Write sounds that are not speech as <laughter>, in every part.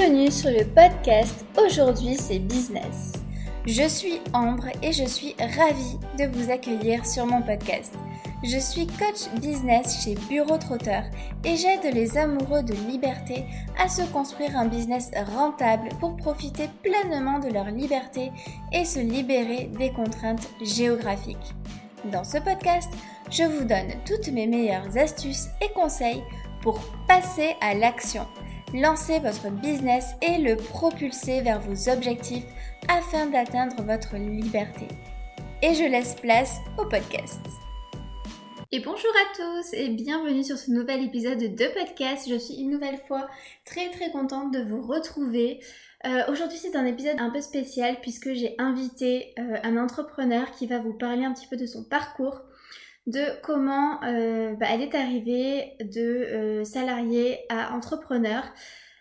bienvenue sur le podcast Aujourd'hui c'est business. Je suis Ambre et je suis ravie de vous accueillir sur mon podcast. Je suis coach business chez Bureau Trotteur et j'aide les amoureux de liberté à se construire un business rentable pour profiter pleinement de leur liberté et se libérer des contraintes géographiques. Dans ce podcast, je vous donne toutes mes meilleures astuces et conseils pour passer à l'action, lancer votre business et le propulser vers vos objectifs afin d'atteindre votre liberté. Et je laisse place au podcast. Et bonjour à tous et bienvenue sur ce nouvel épisode de podcast. Je suis une nouvelle fois très très contente de vous retrouver. Euh, aujourd'hui c'est un épisode un peu spécial puisque j'ai invité euh, un entrepreneur qui va vous parler un petit peu de son parcours, de comment euh, bah, elle est arrivée de salarié à entrepreneur.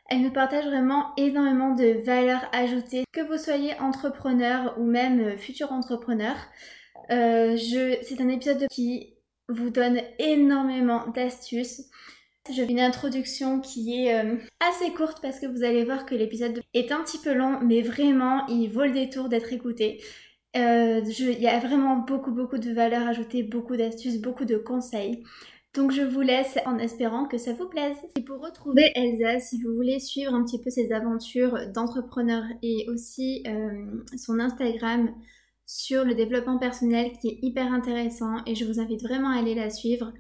Elle nous partage vraiment énormément de valeurs ajoutées, que vous soyez entrepreneur ou même futur entrepreneur. c'est un épisode qui vous donne énormément d'astuces. Je fais une introduction qui est euh, assez courte parce que vous allez voir que l'épisode est un petit peu long, mais vraiment, il vaut le détour d'être écouté. Euh, il y a vraiment beaucoup, beaucoup de valeurs ajoutées, beaucoup d'astuces, beaucoup de conseils. Donc je vous laisse en espérant que ça vous plaise. Et pour retrouver Elsa, si vous voulez suivre un petit peu ses aventures d'entrepreneur et aussi euh, son Instagram, sur le développement personnel qui est hyper intéressant et je vous invite vraiment à aller la suivre.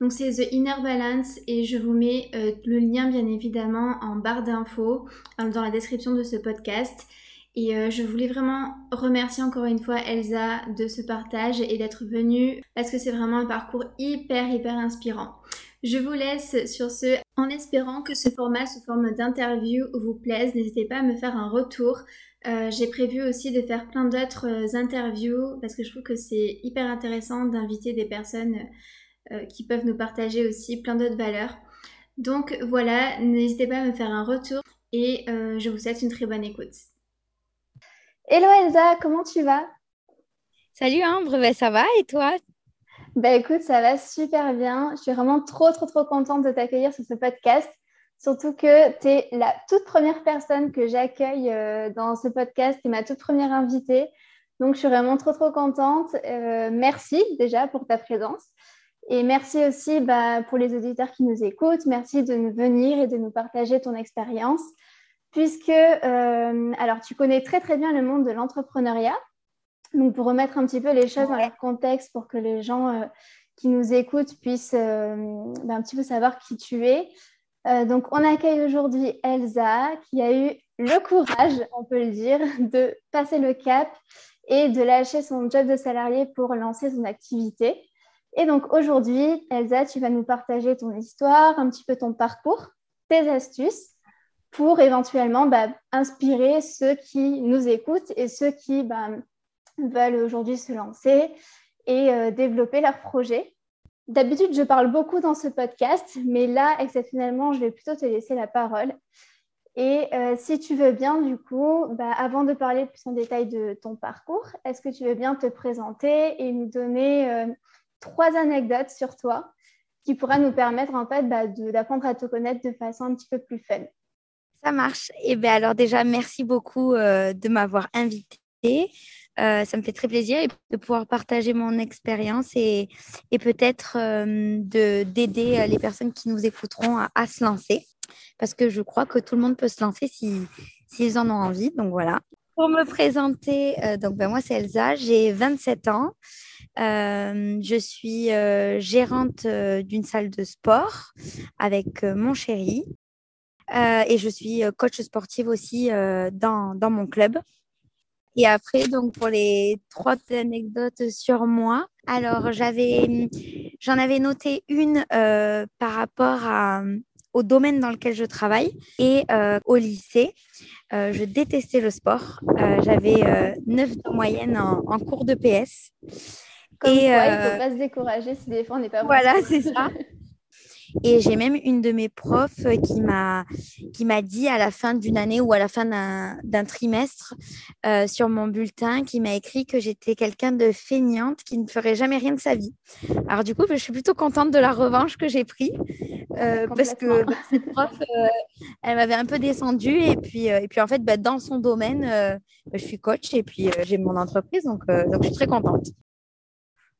Donc c'est The Inner Balance et je vous mets euh, le lien bien évidemment en barre d'infos dans la description de ce podcast. Et euh, je voulais vraiment remercier encore une fois Elsa de ce partage et d'être venue parce que c'est vraiment un parcours hyper hyper inspirant. Je vous laisse sur ce en espérant que ce format sous forme d'interview vous plaise. N'hésitez pas à me faire un retour euh, j'ai prévu aussi de faire plein d'autres euh, interviews parce que je trouve que c'est hyper intéressant d'inviter des personnes euh, qui peuvent nous partager aussi plein d'autres valeurs. Donc voilà, n'hésitez pas à me faire un retour et je vous souhaite une très bonne écoute. Hello Elsa, comment tu vas? Salut Ambre, ben, ça va et toi? Bah écoute, ça va super bien. Je suis vraiment trop trop trop contente de t'accueillir sur ce podcast. Surtout que tu es la toute première personne que j'accueille euh, dans ce podcast, tu es ma toute première invitée. Donc, je suis vraiment trop, trop contente. Euh, merci déjà pour ta présence. Et merci aussi bah, pour les auditeurs qui nous écoutent. Merci de nous venir et de nous partager ton expérience. Puisque, euh, alors, tu connais très, très bien le monde de l'entrepreneuriat. Donc, pour remettre un petit peu les choses dans leur contexte, pour que les gens qui nous écoutent puissent bah, un petit peu savoir qui tu es. Euh, donc, on accueille aujourd'hui Elsa qui a eu le courage, on peut le dire, de passer le cap et de lâcher son job de salarié pour lancer son activité. Et donc aujourd'hui, Elsa, tu vas nous partager ton histoire, un petit peu ton parcours, tes astuces pour éventuellement bah, inspirer ceux qui nous écoutent et ceux qui bah, veulent aujourd'hui se lancer et euh, développer leur projet. D'habitude, je parle beaucoup dans ce podcast, mais là, exceptionnellement, je vais plutôt te laisser la parole. Et euh, si tu veux bien, du coup, bah, avant de parler plus en détail de ton parcours, est-ce que tu veux bien te présenter et nous donner euh, trois anecdotes sur toi qui pourraient nous permettre en fait d'apprendre à te connaître de façon un petit peu plus fun? Ça marche. Et eh bien alors déjà, merci beaucoup euh, de m'avoir invitée. Euh, ça me fait très plaisir de pouvoir partager mon expérience et, et peut-être euh, d'aider les personnes qui nous écouteront à, se lancer. Parce que je crois que tout le monde peut se lancer s'ils si, en ont envie. Donc voilà. Pour me présenter, donc ben, moi c'est Elsa, j'ai 27 ans. je suis gérante d'une salle de sport avec mon chéri. Et je suis coach sportive aussi dans, dans mon club. Et après, donc pour les trois anecdotes sur moi, alors j'avais, j'en avais noté une euh, par rapport à, au domaine dans lequel je travaille et euh, au lycée. Euh, je détestais le sport. j'avais 9 de moyenne en, en, cours de PS. Comme et quoi, il ne faut pas se décourager si des fois on n'est pas Voilà, c'est ça. <laughs> Et j'ai même une de mes profs qui m'a qui m'a dit à la fin d'une année ou à la fin d'un trimestre euh, sur mon bulletin, qui m'a écrit que j'étais quelqu'un de feignante qui ne ferait jamais rien de sa vie. Alors du coup, je suis plutôt contente de la revanche que j'ai pris euh, parce que bah, cette prof, euh, elle m'avait un peu descendue et puis et puis en fait, bah, dans son domaine, bah, je suis coach et puis j'ai mon entreprise, donc donc je suis très contente.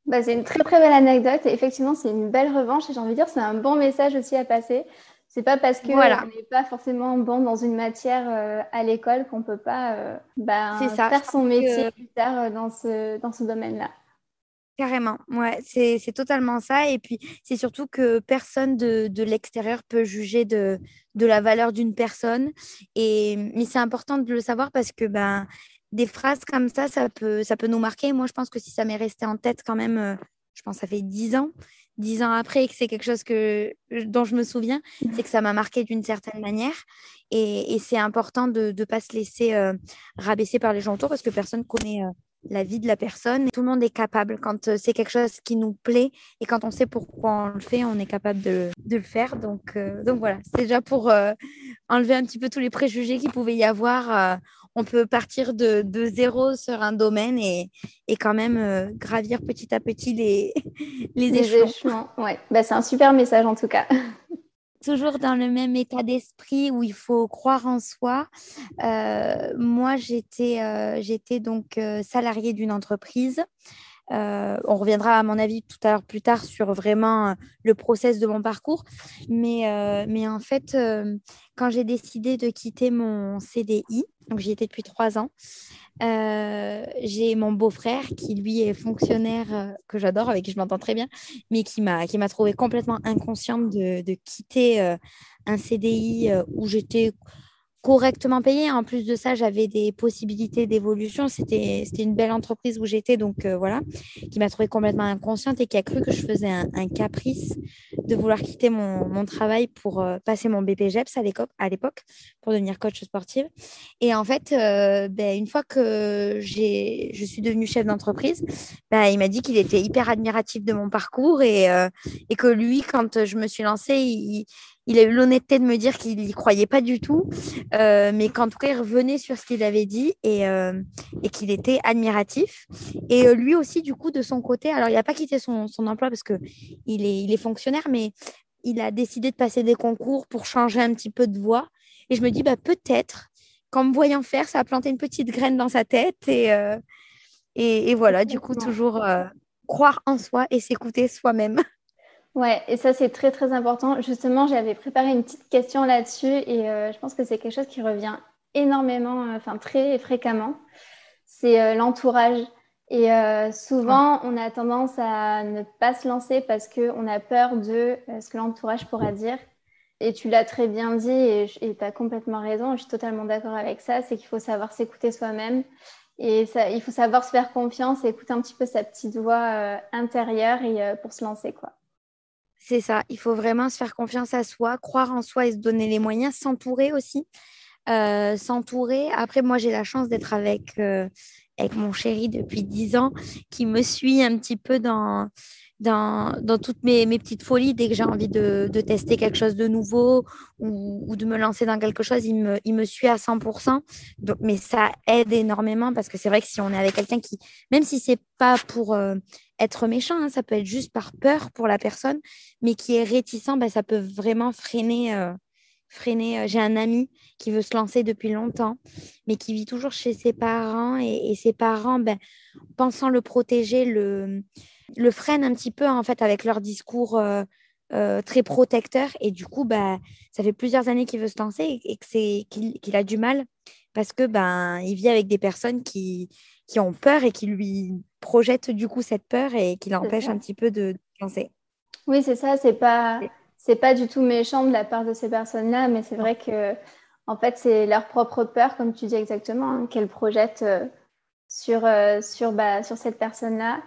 Bah, c'est une très très belle anecdote et effectivement c'est une belle revanche et j'ai envie de dire c'est un bon message aussi à passer. C'est pas parce qu'on n'est pas forcément bon dans une matière euh, à l'école qu'on peut pas euh, bah, faire son métier plus tard euh, dans ce, dans ce domaine-là. Carrément, ouais, c'est totalement ça. Et puis, c'est surtout que personne de, de l'extérieur peut juger de, de la valeur d'une personne. Et, mais c'est important de le savoir parce que ben, des phrases comme ça, ça peut, ça peut nous marquer. Moi, je pense que si ça m'est resté en tête quand même, euh, je pense que ça fait dix ans, dix ans après, que c'est quelque chose que, dont je me souviens, c'est que ça m'a marqué d'une certaine manière. Et, c'est important de ne pas se laisser euh, rabaisser par les gens autour parce que personne connaît euh, la vie de la personne. Tout le monde est capable. Quand c'est quelque chose qui nous plaît et quand on sait pourquoi on le fait, on est capable de, de le faire. Donc, donc voilà, c'est déjà pour enlever un petit peu tous les préjugés qu'il pouvait y avoir on peut partir de, zéro sur un domaine et, quand même euh, gravir petit à petit les, <laughs> les, échelons. Ouais. Bah, c'est un super message en tout cas. <laughs> Toujours dans le même état d'esprit où il faut croire en soi. Euh, moi, j'étais euh, j'étais donc salariée d'une entreprise. Euh, on reviendra, à mon avis, tout à l'heure plus tard sur vraiment euh, le process de mon parcours. Mais, euh, mais en fait, quand j'ai décidé de quitter mon CDI, donc j'y étais depuis trois ans, j'ai mon beau-frère qui, lui, est fonctionnaire que j'adore, avec qui je m'entends très bien, mais qui m'a trouvé complètement inconsciente de, de quitter un CDI où j'étais correctement payé. En plus de ça, j'avais des possibilités d'évolution. C'était une belle entreprise où j'étais, donc euh, voilà, qui m'a trouvé complètement inconsciente et qui a cru que je faisais un, caprice de vouloir quitter mon, mon travail pour euh, passer mon BPGEPS à l'époque, pour devenir coach sportive. Et en fait, euh, ben, une fois que je suis devenue chef d'entreprise, ben, il m'a dit qu'il était hyper admiratif de mon parcours et, et que lui, quand je me suis lancée, il, il a eu l'honnêteté de me dire qu'il n'y croyait pas du tout, euh, mais qu'en tout cas, il revenait sur ce qu'il avait dit et, euh, et qu'il était admiratif. Et euh, lui aussi, du coup, de son côté, alors il n'a pas quitté son, son emploi parce qu'il est, il est fonctionnaire, mais il a décidé de passer des concours pour changer un petit peu de voix. Et je me dis, bah, peut-être qu'en me voyant faire, ça a planté une petite graine dans sa tête. Et, et, et, voilà, du coup, toujours croire en soi et s'écouter soi-même. Ouais, et ça c'est très très important. Justement, j'avais préparé une petite question là-dessus et euh, je pense que c'est quelque chose qui revient énormément, euh, enfin très fréquemment. C'est euh, l'entourage. Et souvent, on a tendance à ne pas se lancer parce qu'on a peur de ce que l'entourage pourra dire. Et tu l'as très bien dit et tu as complètement raison. Je suis totalement d'accord avec ça. C'est qu'il faut savoir s'écouter soi-même. Et ça, il faut savoir se faire confiance et écouter un petit peu sa petite voix intérieure et, pour se lancer. quoi. C'est ça, il faut vraiment se faire confiance à soi, croire en soi et se donner les moyens, s'entourer aussi. Euh, s'entourer. Après, moi, j'ai la chance d'être avec, euh, avec mon chéri depuis dix ans, qui me suit un petit peu dans, dans, dans toutes mes, mes, petites folies. Dès que j'ai envie de, de, tester quelque chose de nouveau ou, ou, de me lancer dans quelque chose, il me, il me suit à 100%. Donc, mais ça aide énormément parce que c'est vrai que si on est avec quelqu'un qui, même si c'est pas pour euh, être méchant, hein, ça peut être juste par peur pour la personne, mais qui est réticent, ben, ça peut vraiment freiner. Euh, freiner. Euh, j'ai un ami qui veut se lancer depuis longtemps, mais qui vit toujours chez ses parents et, et ses parents, ben, pensant le protéger, le, le freinent un petit peu en fait avec leur discours euh, très protecteur et du coup bah ça fait plusieurs années qu'il veut se lancer et, c'est qu'il a du mal parce que ben il vit avec des personnes qui qui ont peur et qui lui projettent du coup cette peur et qui l'empêchent un petit peu de, se lancer. Oui, c'est ça, c'est pas c'est pas du tout méchant de la part de ces personnes-là, mais c'est vrai que en fait, c'est leur propre peur, comme tu dis exactement, hein, qu'elles projettent euh, sur, sur, bah, sur cette personne-là.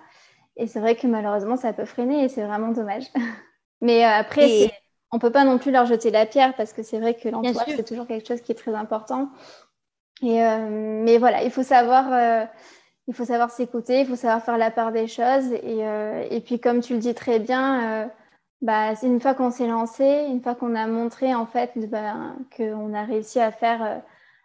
Et c'est vrai que malheureusement, ça peut freiner et c'est vraiment dommage. <laughs> Mais euh, après, on ne peut pas non plus leur jeter la pierre parce que c'est vrai que l'entourage, c'est toujours quelque chose qui est très important. Et, euh, mais voilà, il faut savoir, euh, il faut savoir s'écouter, il faut savoir faire la part des choses. Et, et puis, comme tu le dis très bien, bah, une fois qu'on s'est lancé, une fois qu'on a montré en fait bah, qu'on a réussi à faire, euh,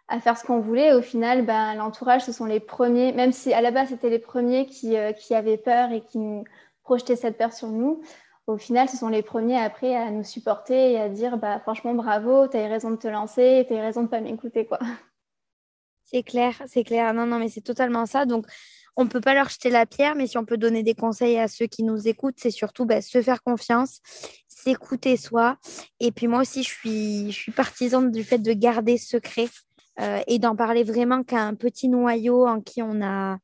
à faire ce qu'on voulait, au final, bah, l'entourage, ce sont les premiers, même si à la base c'était les premiers qui, euh, qui avaient peur et qui nous projetaient cette peur sur nous, au final, ce sont les premiers après à nous supporter et à dire bah, franchement bravo, tu as eu raison de te lancer, tu as eu raison de pas m'écouter. quoi. C'est clair, c'est clair. Non, non, mais c'est totalement ça. Donc, on ne peut pas leur jeter la pierre, mais si on peut donner des conseils à ceux qui nous écoutent, c'est surtout bah, se faire confiance, s'écouter soi. Et puis moi aussi, je suis, je suis partisane du fait de garder secret euh, et d'en parler vraiment qu'à un petit noyau en qui on a,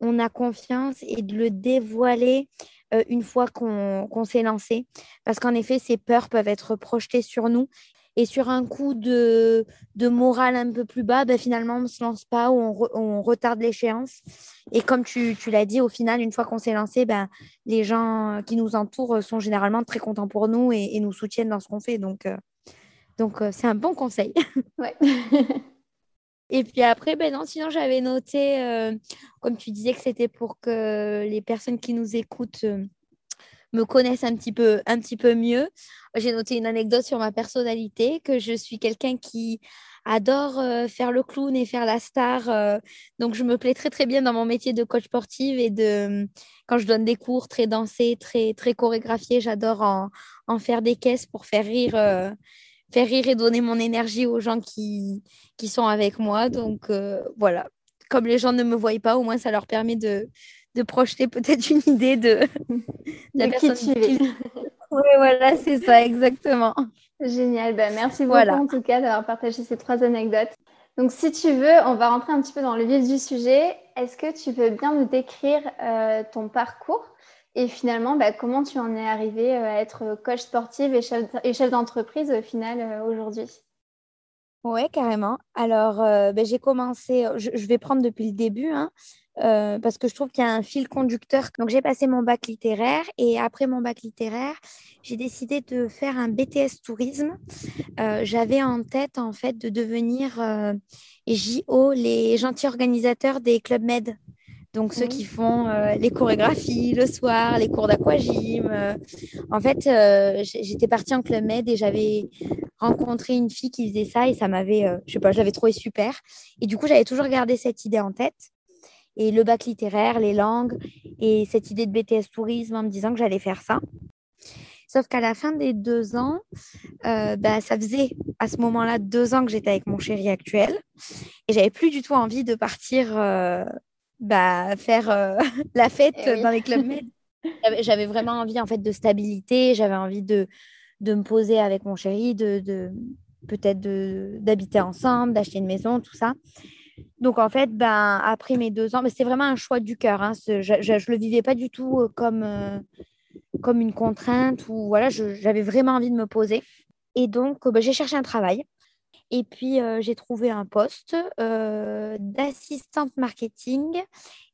on a confiance et de le dévoiler euh, une fois qu'on s'est lancé. Parce qu'en effet, ces peurs peuvent être projetées sur nous et sur un coup de, de morale un peu plus bas, ben finalement, on ne se lance pas ou on, on retarde l'échéance. Et comme tu, tu l'as dit, au final, une fois qu'on s'est lancé, ben, les gens qui nous entourent sont généralement très contents pour nous et, et nous soutiennent dans ce qu'on fait. Donc, euh, donc euh, c'est un bon conseil. <laughs> Ouais. <laughs> et puis après, ben non, sinon, j'avais noté, euh, comme tu disais, que c'était pour que les personnes qui nous écoutent me connaissent un petit peu, un petit peu mieux. J'ai noté une anecdote sur ma personnalité, que je suis quelqu'un qui adore euh, faire le clown et faire la star. Euh. donc, je me plais très, très bien dans mon métier de coach sportive et de quand je donne des cours très dansés, très, très chorégraphiés, j'adore en, en, faire des caisses pour faire rire. Euh, faire rire et donner mon énergie aux gens qui, qui sont avec moi. Donc voilà, comme les gens ne me voient pas, au moins ça leur permet de, de projeter peut-être une idée de, <laughs> la personne qui... <laughs> Oui, voilà, c'est ça, exactement. Génial. Ben, merci beaucoup en tout cas d'avoir partagé ces trois anecdotes. Donc, si tu veux, on va rentrer un petit peu dans le vif du sujet. Est-ce que tu veux bien nous décrire euh, ton parcours et finalement ben, comment tu en es arrivé euh, à être coach sportive et chef, et chef d'entreprise au final euh, aujourd'hui? Oui, carrément. Alors, ben, j'ai commencé, je, vais prendre depuis le début. Hein. Euh, parce que je trouve qu'il y a un fil conducteur. Donc j'ai passé mon bac littéraire et après mon bac littéraire, j'ai décidé de faire un BTS tourisme. Euh, j'avais en tête en fait de devenir euh, JO, les gentils organisateurs des clubs med. Donc ceux qui font les chorégraphies le soir, les cours d'aquagym. en fait, j'étais partie en club med et j'avais rencontré une fille qui faisait ça et ça m'avait, je sais pas, j'avais trouvé super. Et du coup, j'avais toujours gardé cette idée en tête et le bac littéraire, les langues et cette idée de BTS tourisme en me disant que j'allais faire ça. Sauf qu'à la fin des deux ans, euh, bah, ça faisait à ce moment-là deux ans que j'étais avec mon chéri actuel et j'avais plus du tout envie de partir euh, bah, faire euh, <laughs> la fête eh dans les clubs med. <laughs> J'avais vraiment envie en fait de stabilité, j'avais envie de, de me poser avec mon chéri, de, de peut-être d'habiter ensemble, d'acheter une maison, tout ça. Donc, en fait, ben, après mes deux ans, mais c'était vraiment un choix du cœur. Hein, je ne le vivais pas du tout euh, comme, euh, comme une contrainte ou voilà, j'avais vraiment envie de me poser. Et donc, ben, j'ai cherché un travail. Et puis, euh, j'ai trouvé un poste d'assistante marketing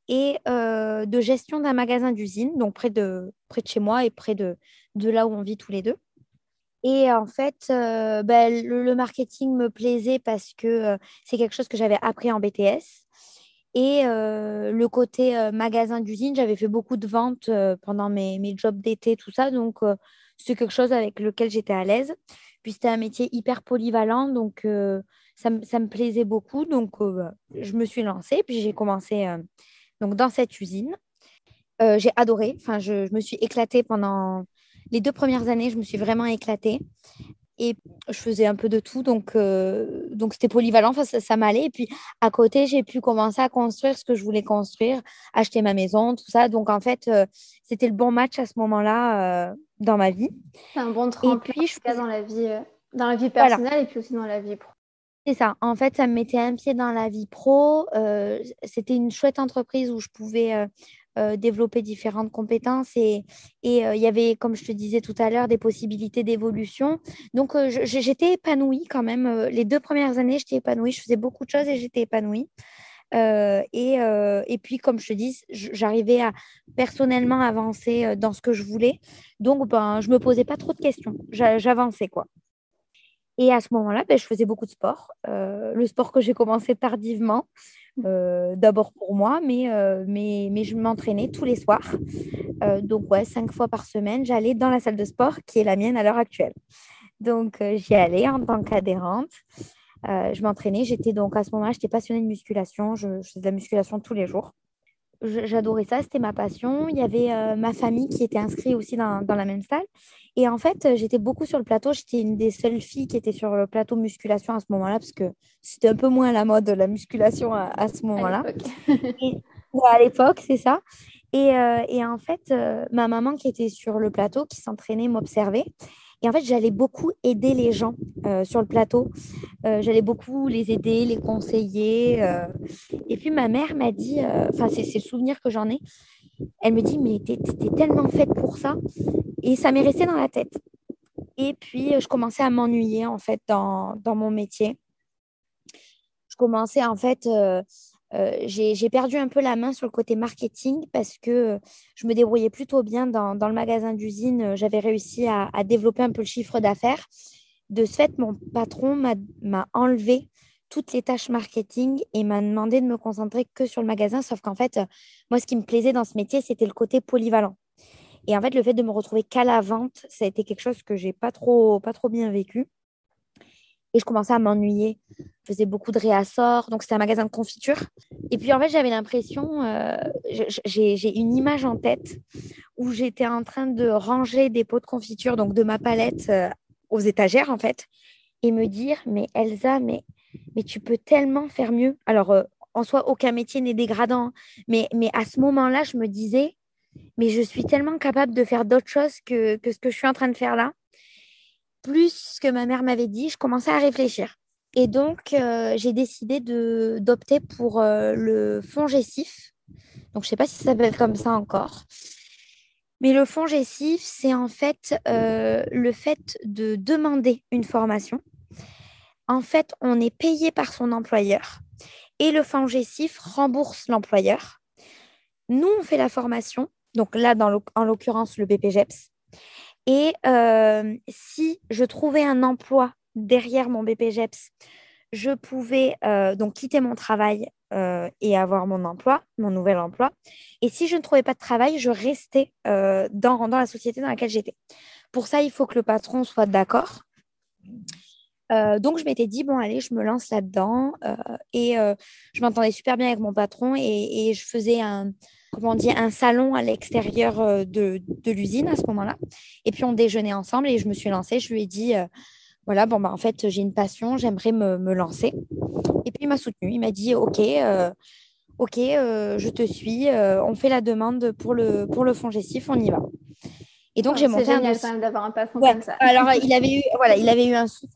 et de gestion d'un magasin d'usine, donc près de, près de chez moi et près de, de là où on vit tous les deux. Et en fait, euh, ben, le, marketing me plaisait parce que euh, c'est quelque chose que j'avais appris en BTS. Et euh, le côté magasin d'usine, j'avais fait beaucoup de ventes pendant mes, mes jobs d'été, tout ça. Donc, c'est quelque chose avec lequel j'étais à l'aise. C'était un métier hyper polyvalent. Donc, ça, ça, me plaisait beaucoup. Donc, je me suis lancée. Puis, j'ai commencé donc, dans cette usine. j'ai adoré. Enfin, je, je, me suis éclatée pendant les deux premières années, je me suis vraiment éclatée. Et je faisais un peu de tout, donc euh, donc c'était polyvalent, ça, ça m'allait. Et puis à côté, j'ai pu commencer à construire ce que je voulais construire, acheter ma maison, tout ça. Donc en fait, euh, c'était le bon match à ce moment-là euh, dans ma vie. C'est un bon tremplin et puis, je dans la vie, dans la vie personnelle et puis aussi dans la vie pro. C'est ça. En fait, ça me mettait un pied dans la vie pro. c'était une chouette entreprise où je pouvais euh, développer différentes compétences et, euh, il y avait, comme je te disais tout à l'heure, des possibilités d'évolution. Donc, euh, j'étais épanouie quand même. Les deux premières années, j'étais épanouie. Je faisais beaucoup de choses et j'étais épanouie. et, puis, comme je te dis, j'arrivais à personnellement avancer dans ce que je voulais. Donc, ben, je ne me posais pas trop de questions. J'avançais, quoi. Et à ce moment-là, ben, je faisais beaucoup de sport. le sport que j'ai commencé tardivement. Euh, d'abord pour moi, mais, euh, mais, mais je m'entraînais tous les soirs. donc, ouais, cinq fois par semaine, j'allais dans la salle de sport qui est la mienne à l'heure actuelle. Donc, j'y allais en tant qu'adhérente. je m'entraînais. J'étais donc à ce moment-là, j'étais passionnée de musculation. Je, je faisais de la musculation tous les jours j'adorais ça, c'était ma passion. Il y avait euh, ma famille qui était inscrite aussi dans, dans, la même salle. Et en fait, euh, j'étais beaucoup sur le plateau. J'étais une des seules filles qui était sur le plateau musculation à ce moment-là, parce que c'était un peu moins la mode, la musculation à, à ce moment-là. <laughs> À l'époque, c'est ça. Et, euh, et, en fait, ma maman qui était sur le plateau, qui s'entraînait, m'observait. Et en fait, j'allais beaucoup aider les gens euh, sur le plateau. Euh, j'allais beaucoup les aider, les conseiller. Euh. Et puis ma mère m'a dit, enfin c'est le souvenir que j'en ai, elle me dit, mais tu es, tellement faite pour ça. Et ça m'est resté dans la tête. Et puis, je commençais à m'ennuyer en fait dans, dans, mon métier. Je commençais en fait euh, j'ai perdu un peu la main sur le côté marketing parce que euh, je me débrouillais plutôt bien dans, le magasin d'usine. Euh, j'avais réussi à, développer un peu le chiffre d'affaires. De ce fait, mon patron m'a enlevé toutes les tâches marketing et m'a demandé de me concentrer que sur le magasin. Sauf qu'en fait, moi, ce qui me plaisait dans ce métier, c'était le côté polyvalent. Et en fait, le fait de me retrouver qu'à la vente, ça a été quelque chose que j'ai pas trop, pas trop bien vécu. Et je commençais à m'ennuyer. Je faisais beaucoup de réassorts. Donc, c'était un magasin de confiture. Et puis, en fait, j'avais l'impression, euh, j'ai une image en tête où j'étais en train de ranger des pots de confiture, donc de ma palette euh, aux étagères, en fait, et me dire, mais Elsa, mais, mais tu peux tellement faire mieux. Alors, euh, en soi, aucun métier n'est dégradant. Mais, mais à ce moment-là, je me disais, mais je suis tellement capable de faire d'autres choses que, que ce que je suis en train de faire là plus ce que ma mère m'avait dit, je commençais à réfléchir. Et donc, euh, j'ai décidé d'opter pour euh, le fonds Gessif. Donc, je ne sais pas si ça s'appelle comme ça encore. Mais le fonds Gessif, c'est en fait euh, le fait de demander une formation. En fait, on est payé par son employeur et le fonds Gessif rembourse l'employeur. Nous, on fait la formation. Donc là, en l'occurrence, le BPGEPS. Et euh, si je trouvais un emploi derrière mon BPGEPS, je pouvais euh, donc quitter mon travail euh, et avoir mon emploi, mon nouvel emploi. Et si je ne trouvais pas de travail, je restais dans, dans la société dans laquelle j'étais. Pour ça, il faut que le patron soit d'accord. donc, je m'étais dit, bon, allez, je me lance là-dedans. et je m'entendais super bien avec mon patron et, et je faisais un, comment dit, un salon à l'extérieur euh, de, de l'usine à ce moment-là. Et puis on déjeunait ensemble et je me suis lancée. Je lui ai dit, euh, voilà, bon, bah, en fait, j'ai une passion, j'aimerais me, me, lancer. Et puis il m'a soutenu. Il m'a dit, OK, euh, OK, je te suis. on fait la demande pour le, pour le fonds gestif, on y va. Et donc, j'ai monté un dossier. d'avoir un patron comme ça. Alors, il avait eu, voilà, il avait eu un sou,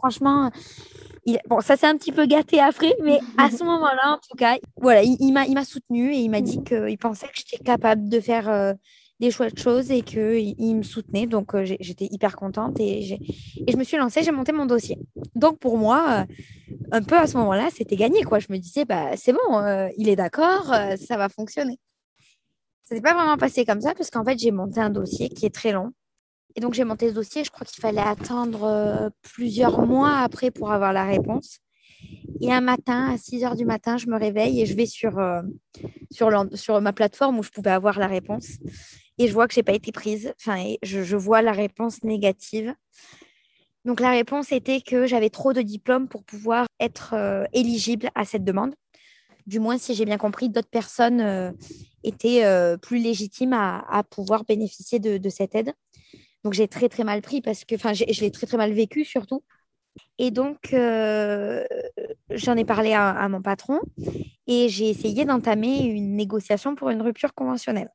Bon, ça s'est un petit peu gâté après, mais à ce moment-là, en tout cas, voilà, il, il m'a soutenu et il m'a dit mhm. qu'il pensait que j'étais capable de faire euh, des chouettes choses et qu'il il me soutenait. Donc, euh, j'étais hyper contente et, et je me suis lancée, j'ai monté mon dossier. Donc, pour moi, euh, un peu à ce moment-là, c'était gagné. Quoi. Je me disais, bah, c'est bon, il est d'accord, ça va fonctionner. Ça s'est pas vraiment passé comme ça parce qu'en fait, j'ai monté un dossier qui est très long. Et donc, j'ai monté ce dossier. Je crois qu'il fallait attendre euh, plusieurs mois après pour avoir la réponse. Et un matin, à 6 heures du matin, je me réveille et je vais sur, euh, sur, ma plateforme où je pouvais avoir la réponse. Et je vois que je n'ai pas été prise. Enfin, je, vois la réponse négative. Donc, la réponse était que j'avais trop de diplômes pour pouvoir être euh, éligible à cette demande. Du moins, si j'ai bien compris, d'autres personnes étaient plus légitimes à, pouvoir bénéficier de cette aide. Donc j'ai très très mal pris parce que, enfin, je l'ai très très mal vécu surtout. Et donc, euh, j'en ai parlé à, mon patron et j'ai essayé d'entamer une négociation pour une rupture conventionnelle.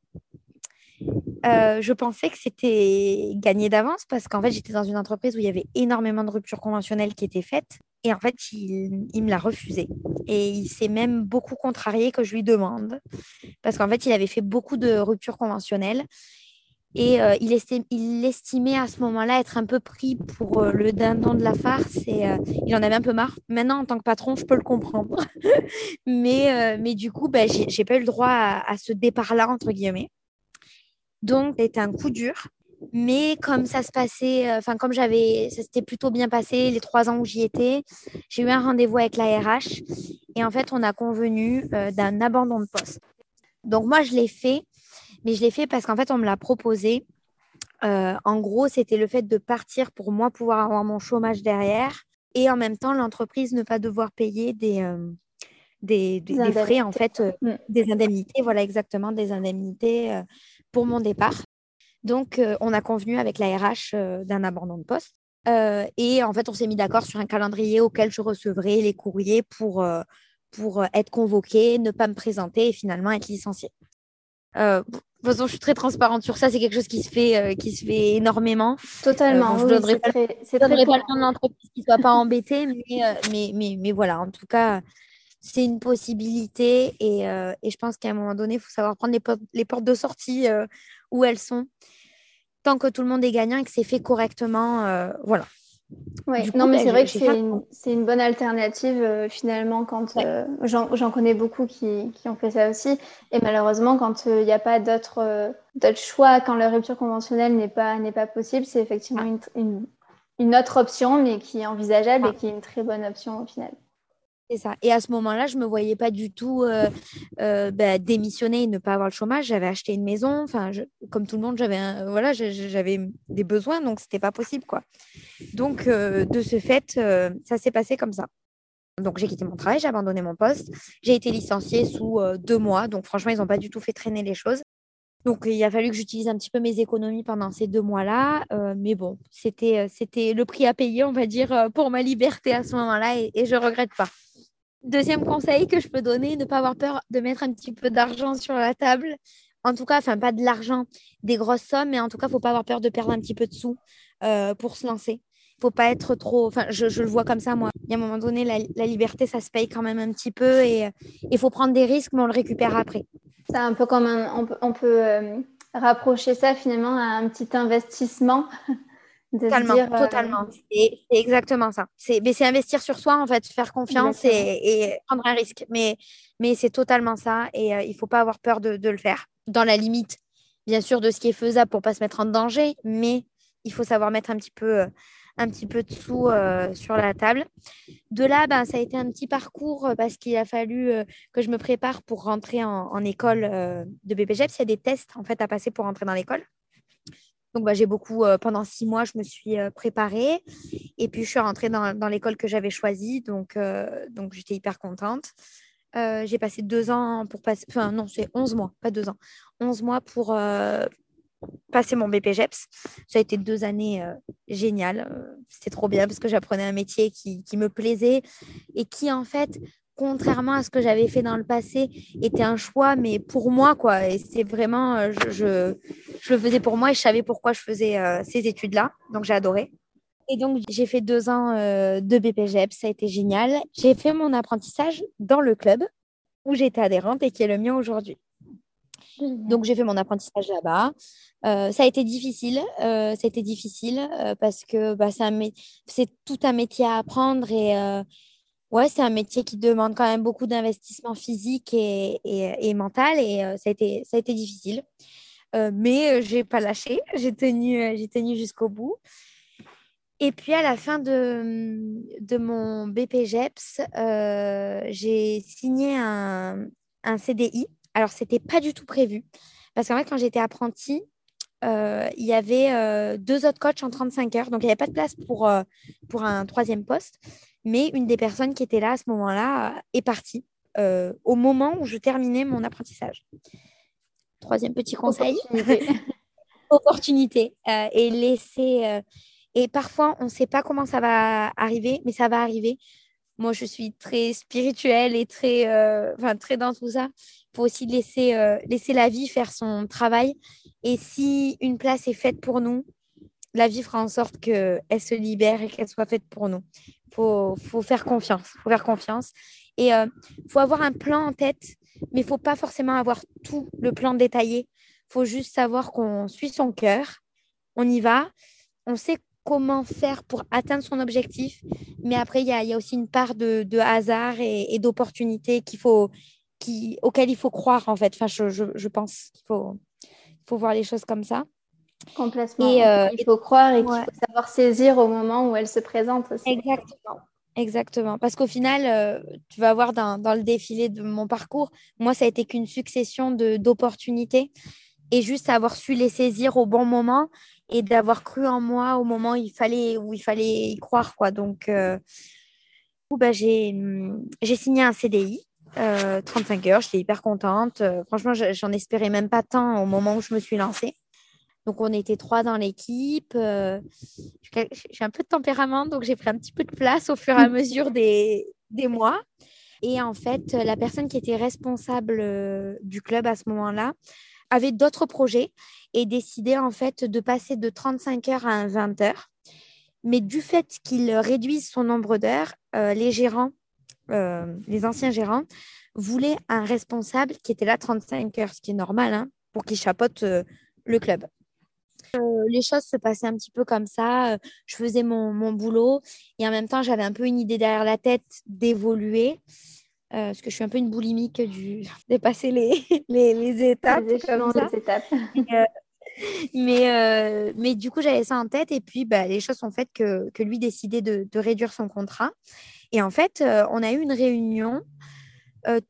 Euh, je pensais que c'était gagné d'avance parce qu'en fait, j'étais dans une entreprise où il y avait énormément de ruptures conventionnelles qui étaient faites. Et en fait, il, il me l'a refusé. Et il s'est même beaucoup contrarié que je lui demande. Parce qu'en fait, il avait fait beaucoup de ruptures conventionnelles. Et euh, il, estimait à ce moment-là être un peu pris pour euh, le dindon de la farce et euh, il en avait un peu marre. Maintenant, en tant que patron, je peux le comprendre. <laughs> mais, du coup, ben, j'ai pas eu le droit à, ce départ-là, entre guillemets. Donc, c'était un coup dur. Mais comme ça se passait, enfin, comme j'avais, ça s'était plutôt bien passé les trois ans où j'y étais, j'ai eu un rendez-vous avec la RH et en fait, on a convenu d'un abandon de poste. Donc, moi, je l'ai fait mais je l'ai fait parce qu'en fait, on me l'a proposé. en gros, c'était le fait de partir pour moi pouvoir avoir mon chômage derrière et en même temps l'entreprise ne pas devoir payer des, des, frais, en fait, mm. des indemnités, voilà exactement, des indemnités pour mon départ. Donc, on a convenu avec la RH d'un abandon de poste. et en fait, on s'est mis d'accord sur un calendrier auquel je recevrai les courriers pour, pour être convoquée, ne pas me présenter et finalement être licenciée. De toute façon, je suis très transparente sur ça. C'est quelque chose qui se fait, qui se fait énormément. Totalement. je ne donnerai pas, très, pas le nom de l'entreprise qui ne soit pas embêtée, mais, mais, mais, mais, voilà. En tout cas, c'est une possibilité et, et je pense qu'à un moment donné, il faut savoir prendre les, les portes de sortie où elles sont. Tant que tout le monde est gagnant et que c'est fait correctement, voilà. Oui, non, mais ben, c'est vrai que c'est une, bonne alternative euh, finalement quand euh, j'en connais beaucoup qui, qui, ont fait ça aussi. Et malheureusement, quand euh, il n'y a pas d'autres choix, quand la rupture conventionnelle n'est pas, pas possible, c'est effectivement ah. une, une, autre option, mais qui est envisageable et qui est une très bonne option au final. Et à ce moment-là, je me voyais pas du tout euh, euh, bah, démissionner et ne pas avoir le chômage. J'avais acheté une maison. Enfin, comme tout le monde, j'avais voilà, j'avais des besoins, donc c'était pas possible, quoi. Donc, euh, de ce fait, ça s'est passé comme ça. Donc, j'ai quitté mon travail, j'ai abandonné mon poste. J'ai été licenciée sous deux mois. Donc, franchement, ils n'ont pas du tout fait traîner les choses. Donc, il a fallu que j'utilise un petit peu mes économies pendant ces deux mois-là. mais bon, c'était, c'était le prix à payer, on va dire, pour ma liberté à ce moment-là et, et je ne regrette pas. Deuxième conseil que je peux donner, ne pas avoir peur de mettre un petit peu d'argent sur la table. En tout cas, enfin, pas de l'argent, des grosses sommes, mais en tout cas, il ne faut pas avoir peur de perdre un petit peu de sous euh, pour se lancer. Il ne faut pas être trop. Enfin, je, le vois comme ça, moi. Il y a un moment donné, la, liberté, ça se paye quand même un petit peu et il faut prendre des risques, mais on le récupère après. C'est un peu comme on peut, euh, rapprocher ça finalement à un petit investissement totalement, euh, totalement. C'est exactement ça. C'est investir sur soi, en fait, faire confiance et, prendre un risque. Mais, mais c'est totalement ça et euh, il ne faut pas avoir peur de, le faire. Dans la limite, bien sûr, de ce qui est faisable pour ne pas se mettre en danger, mais il faut savoir mettre un petit peu, euh, un petit peu de sous sur la table. De là, ben, ça a été un petit parcours parce qu'il a fallu que je me prépare pour rentrer en, en école de BPGEPS. Il y a des tests en fait à passer pour rentrer dans l'école. Donc, bah, j'ai beaucoup, euh, pendant six mois, je me suis euh, préparée. Et puis, je suis rentrée dans, dans l'école que j'avais choisie. Donc, euh, donc j'étais hyper contente. j'ai passé deux ans pour passer, enfin, non, c'est onze mois, pas deux ans, onze mois pour passer mon BPGEPS. Ça a été deux années géniales. C'était trop bien parce que j'apprenais un métier qui, qui, me plaisait et qui, en fait, contrairement à ce que j'avais fait dans le passé, était un choix, mais pour moi, quoi. Et c'est vraiment, euh, je, je, le faisais pour moi et je savais pourquoi je faisais euh, ces études-là. Donc, j'ai adoré. Et donc, j'ai fait deux ans euh, de BPGEP, ça a été génial. J'ai fait mon apprentissage dans le club où j'étais adhérente et qui est le mien aujourd'hui. Donc, j'ai fait mon apprentissage là-bas. ça a été difficile, ça a été difficile parce que bah, c'est tout un métier à apprendre et, ouais, c'est un métier qui demande quand même beaucoup d'investissement physique et, et, mental et euh, ça, a été, ça a été difficile. Euh, mais euh, je n'ai pas lâché, <laughs> j'ai tenu, j'ai tenu jusqu'au bout. Et puis à la fin de, de mon BPGEPS, j'ai signé un, un, CDI. Alors, ce n'était pas du tout prévu. Parce qu'en fait, quand j'étais apprentie, il y avait deux autres coachs en 35 heures. Donc, il n'y avait pas de place pour, pour un troisième poste. Mais une des personnes qui était là à ce moment-là est partie euh, au moment où je terminais mon apprentissage. Troisième petit conseil. Opportunité. <laughs> Euh, et laisser. Euh, et parfois, on ne sait pas comment ça va arriver, mais ça va arriver. Moi, je suis très spirituelle et très, enfin, très dans tout ça. Il faut aussi laisser, laisser la vie faire son travail. Et si une place est faite pour nous, la vie fera en sorte qu'elle se libère et qu'elle soit faite pour nous faut, faut faire confiance. faut faire confiance. Et euh, faut avoir un plan en tête, mais faut pas forcément avoir tout le plan détaillé. Il faut juste savoir qu'on suit son cœur, on y va, on sait comment faire pour atteindre son objectif, mais après, il y a, y a, aussi une part de, de hasard et, d'opportunité qu'il faut, qui, auquel il faut croire, en fait. Enfin, je, je, je pense qu'il faut, faut voir les choses comme ça. Complètement. Et, euh, il faut croire et il faut savoir saisir au moment où elle se présente aussi. Exactement. Exactement. Parce qu'au final, euh, tu vas voir dans, dans, le défilé de mon parcours, moi, ça a été qu'une succession d'opportunités et juste avoir su les saisir au bon moment et d'avoir cru en moi au moment où il fallait, où il fallait y croire. Quoi. Donc, euh, bah, j'ai signé un CDI. 35 heures, j'étais hyper contente. franchement, j'en espérais même pas tant au moment où je me suis lancée. Donc, on était trois dans l'équipe. j'ai un peu de tempérament, donc j'ai pris un petit peu de place au fur et à <laughs> mesure des, des mois. Et en fait, la personne qui était responsable euh, du club à ce moment-là avait d'autres projets et décidait en fait de passer de 35 heures à 20 heures. Mais du fait qu'il réduise son nombre d'heures, euh, les gérants, euh, les anciens gérants, voulaient un responsable qui était là 35 heures, ce qui est normal hein, pour qu'il chapeaute le club. Les choses se passaient un petit peu comme ça. Je faisais mon, mon boulot et en même temps, j'avais un peu une idée derrière la tête d'évoluer. Euh, parce que je suis un peu une boulimique du <laughs> dépasser <laughs> les, les, les étapes. Les étapes. Euh, mais, euh, mais du coup, j'avais ça en tête. Et puis, bah, les choses sont faites que, que lui décidait de, de, réduire son contrat. Et en fait, on a eu une réunion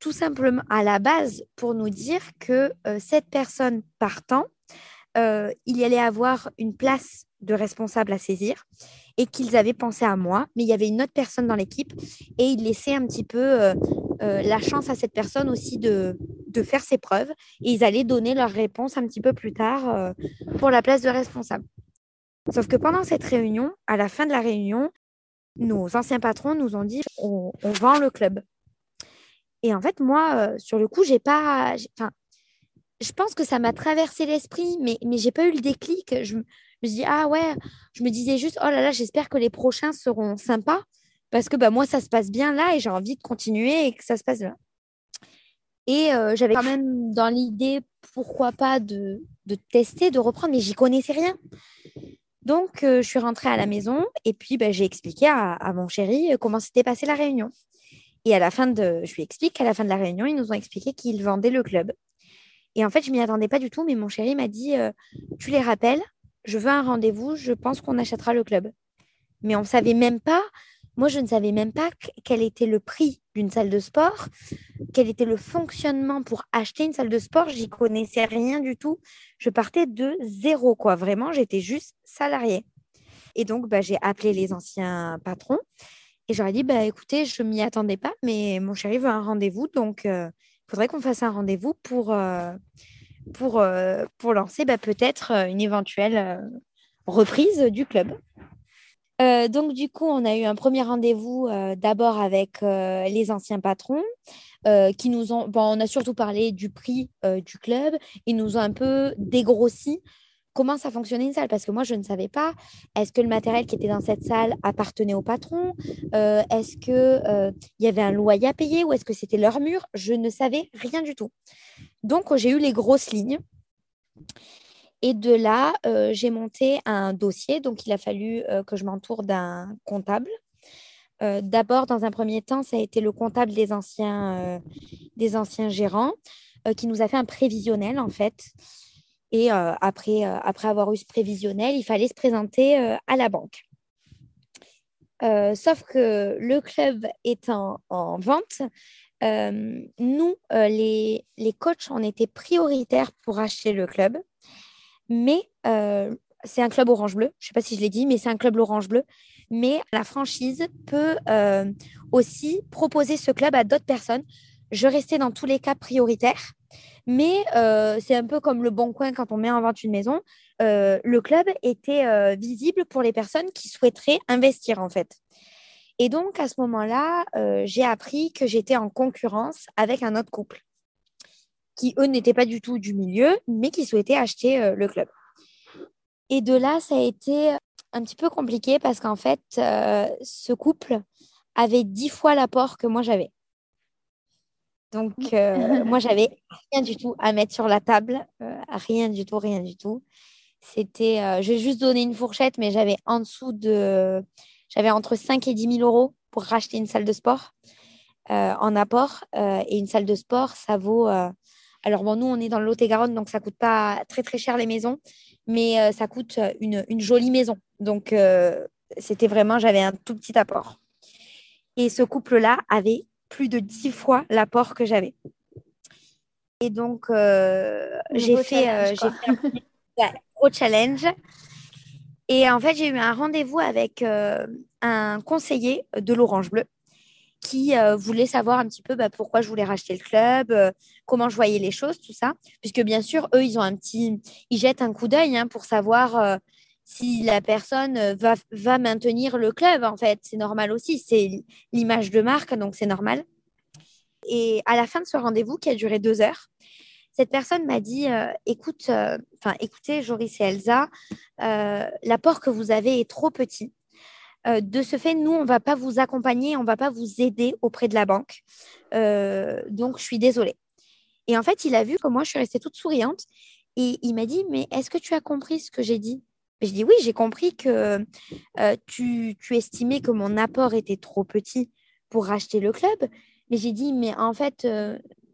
tout simplement à la base pour nous dire que cette personne partant, il y allait avoir une place de responsable à saisir et qu'ils avaient pensé à moi, mais il y avait une autre personne dans l'équipe et ils laissaient un petit peu euh, euh, la chance à cette personne aussi de, de, faire ses preuves et ils allaient donner leur réponse un petit peu plus tard euh, pour la place de responsable. Sauf que pendant cette réunion, à la fin de la réunion, nos anciens patrons nous ont dit on, vend le club. Et en fait, moi, sur le coup, j'ai pas. Je pense que ça m'a traversé l'esprit, mais, mais j'ai pas eu le déclic. Je, me dis, ah ouais, je me disais juste, oh là là, j'espère que les prochains seront sympas parce que bah, moi, ça se passe bien là et j'ai envie de continuer et que ça se passe bien. Et euh, j'avais quand même dans l'idée, pourquoi pas, de, de, tester, de reprendre, mais j'y connaissais rien. Donc, euh, je suis rentrée à la maison et puis bah, j'ai expliqué à, à, mon chéri euh, comment s'était passée la réunion. Et à la fin de, je lui explique qu'à la fin de la réunion, ils nous ont expliqué qu'ils vendaient le club. Et en fait, je m'y attendais pas du tout, mais mon chéri m'a dit, tu les rappelles, je veux un rendez-vous, je pense qu'on achètera le club. Mais on ne savait même pas, moi je ne savais même pas quel était le prix d'une salle de sport, quel était le fonctionnement pour acheter une salle de sport, j'y connaissais rien du tout. Je partais de zéro, quoi. Vraiment, j'étais juste salarié. Et donc, bah, j'ai appelé les anciens patrons et j'aurais dit, bah, écoutez, je ne m'y attendais pas, mais mon chéri veut un rendez-vous, donc euh, faudrait qu'on fasse un rendez-vous pour, euh, pour, euh, pour lancer bah, peut-être euh, une éventuelle reprise du club. donc du coup, on a eu un premier rendez-vous d'abord avec les anciens patrons qui nous ont, bon, on a surtout parlé du prix du club, ils nous ont un peu dégrossi comment ça fonctionnait une salle? Parce que moi je ne savais pas est-ce que le matériel qui était dans cette salle appartenait au patron? Est-ce que il y avait un loyer à payer ou est-ce que c'était leur mur? Je ne savais rien du tout donc, j'ai eu les grosses lignes. Et de là, euh, j'ai monté un dossier. Donc, il a fallu euh, que je m'entoure d'un comptable. Euh, d'abord, dans un premier temps, ça a été le comptable des anciens, des anciens gérants qui nous a fait un prévisionnel, en fait. Et après, après avoir eu ce prévisionnel, il fallait se présenter à la banque. sauf que le club étant en vente, euh, nous, euh, les, les, coachs, on était prioritaires pour acheter le club, mais euh, c'est un club orange-bleu. Je ne sais pas si je l'ai dit, mais c'est un club orange-bleu. Mais la franchise peut aussi proposer ce club à d'autres personnes. Je restais dans tous les cas prioritaires, mais c'est un peu comme le bon coin quand on met en vente une maison. le club était visible pour les personnes qui souhaiteraient investir en fait. Et donc, à ce moment-là, euh, j'ai appris que j'étais en concurrence avec un autre couple qui, eux, n'étaient pas du tout du milieu, mais qui souhaitaient acheter euh, le club. Et de là, ça a été un petit peu compliqué parce qu'en fait, euh, ce couple avait dix fois l'apport que moi j'avais. Donc, <laughs> moi, j'avais rien du tout à mettre sur la table, rien du tout, rien du tout. C'était, je vais juste donner une fourchette, mais j'avais en dessous de j'avais entre 5 et 10 000 euros pour racheter une salle de sport euh, en apport. Euh, et une salle de sport, ça vaut. Euh, alors, bon, nous, on est dans le Lot-et-Garonne, donc ça coûte pas très, très cher les maisons, mais ça coûte une, une, jolie maison. Donc, c'était vraiment, j'avais un tout petit apport. Et ce couple-là avait plus de 10 fois l'apport que j'avais. Et donc, j'ai fait, j'ai fait un gros challenge. Et en fait, j'ai eu un rendez-vous avec un conseiller de l'Orange Bleu qui euh, voulait savoir un petit peu bah, pourquoi je voulais racheter le club, euh, comment je voyais les choses, tout ça. Puisque bien sûr, eux, ils ont un petit, ils jettent un coup d'œil hein, pour savoir euh, si la personne va, va maintenir le club. En fait, c'est normal aussi. C'est l'image de marque, donc c'est normal. Et à la fin de ce rendez-vous, qui a duré deux heures, cette personne m'a dit écoute, enfin écoutez, Joris et Elsa, l'apport que vous avez est trop petit. Euh, de ce fait, nous, on ne va pas vous accompagner, on ne va pas vous aider auprès de la banque. Euh, donc, je suis désolée. Et en fait, il a vu que moi, je suis restée toute souriante. Et il m'a dit, mais est-ce que tu as compris ce que j'ai dit? Je dis, oui, j'ai compris que euh, tu, estimais que mon apport était trop petit pour racheter le club. Mais j'ai dit, mais en fait,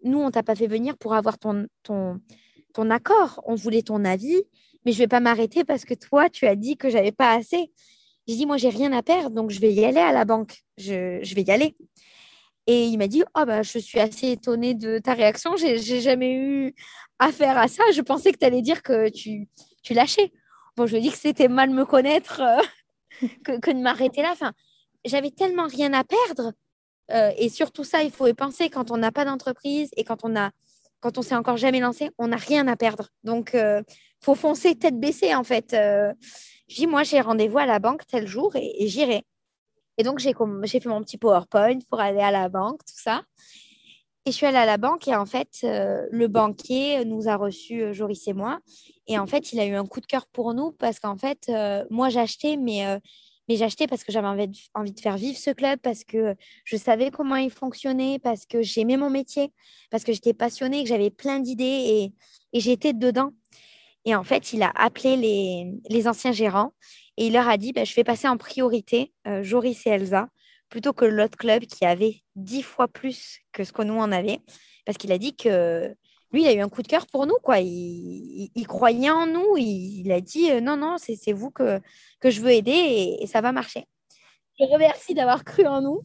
nous, on t'a pas fait venir pour avoir ton, ton, ton accord. On voulait ton avis, mais je ne vais pas m'arrêter parce que toi, tu as dit que j'avais pas assez. J'ai dit, moi, j'ai rien à perdre, donc je vais y aller à la banque. Je, vais y aller. Et il m'a dit, oh, bah, je suis assez étonnée de ta réaction. J'ai, jamais eu affaire à ça. Je pensais que tu allais dire que tu lâchais. Bon, je dit que c'était mal me connaître euh, <laughs> que, de m'arrêter là. Enfin, j'avais tellement rien à perdre. Euh, et surtout ça, il faut y penser quand on n'a pas d'entreprise et quand on a quand on s'est encore jamais lancé, on n'a rien à perdre. Donc, euh, faut foncer tête baissée, en fait. Je dis, moi, j'ai rendez-vous à la banque tel jour et, j'irai. Et donc, j'ai fait mon petit PowerPoint pour aller à la banque, tout ça. Et je suis allée à la banque et en fait, euh, le banquier nous a reçus, euh, Joris et moi. Et en fait, il a eu un coup de cœur pour nous parce qu'en fait, euh, moi, j'achetais, mais, mais j'achetais parce que j'avais envie, de faire vivre ce club, parce que je savais comment il fonctionnait, parce que j'aimais mon métier, parce que j'étais passionnée, que j'avais plein d'idées et, et j'étais dedans. Et en fait, il a appelé les, anciens gérants et il leur a dit bah, Je vais passer en priorité Joris et Elsa plutôt que l'autre club qui avait dix fois plus que ce que nous en avait. Parce qu'il a dit que lui, il a eu un coup de cœur pour nous. quoi. Il, croyait en nous. Il, a dit euh, Non, non, c'est vous que, je veux aider et, ça va marcher. Je remercie d'avoir <laughs> cru en nous.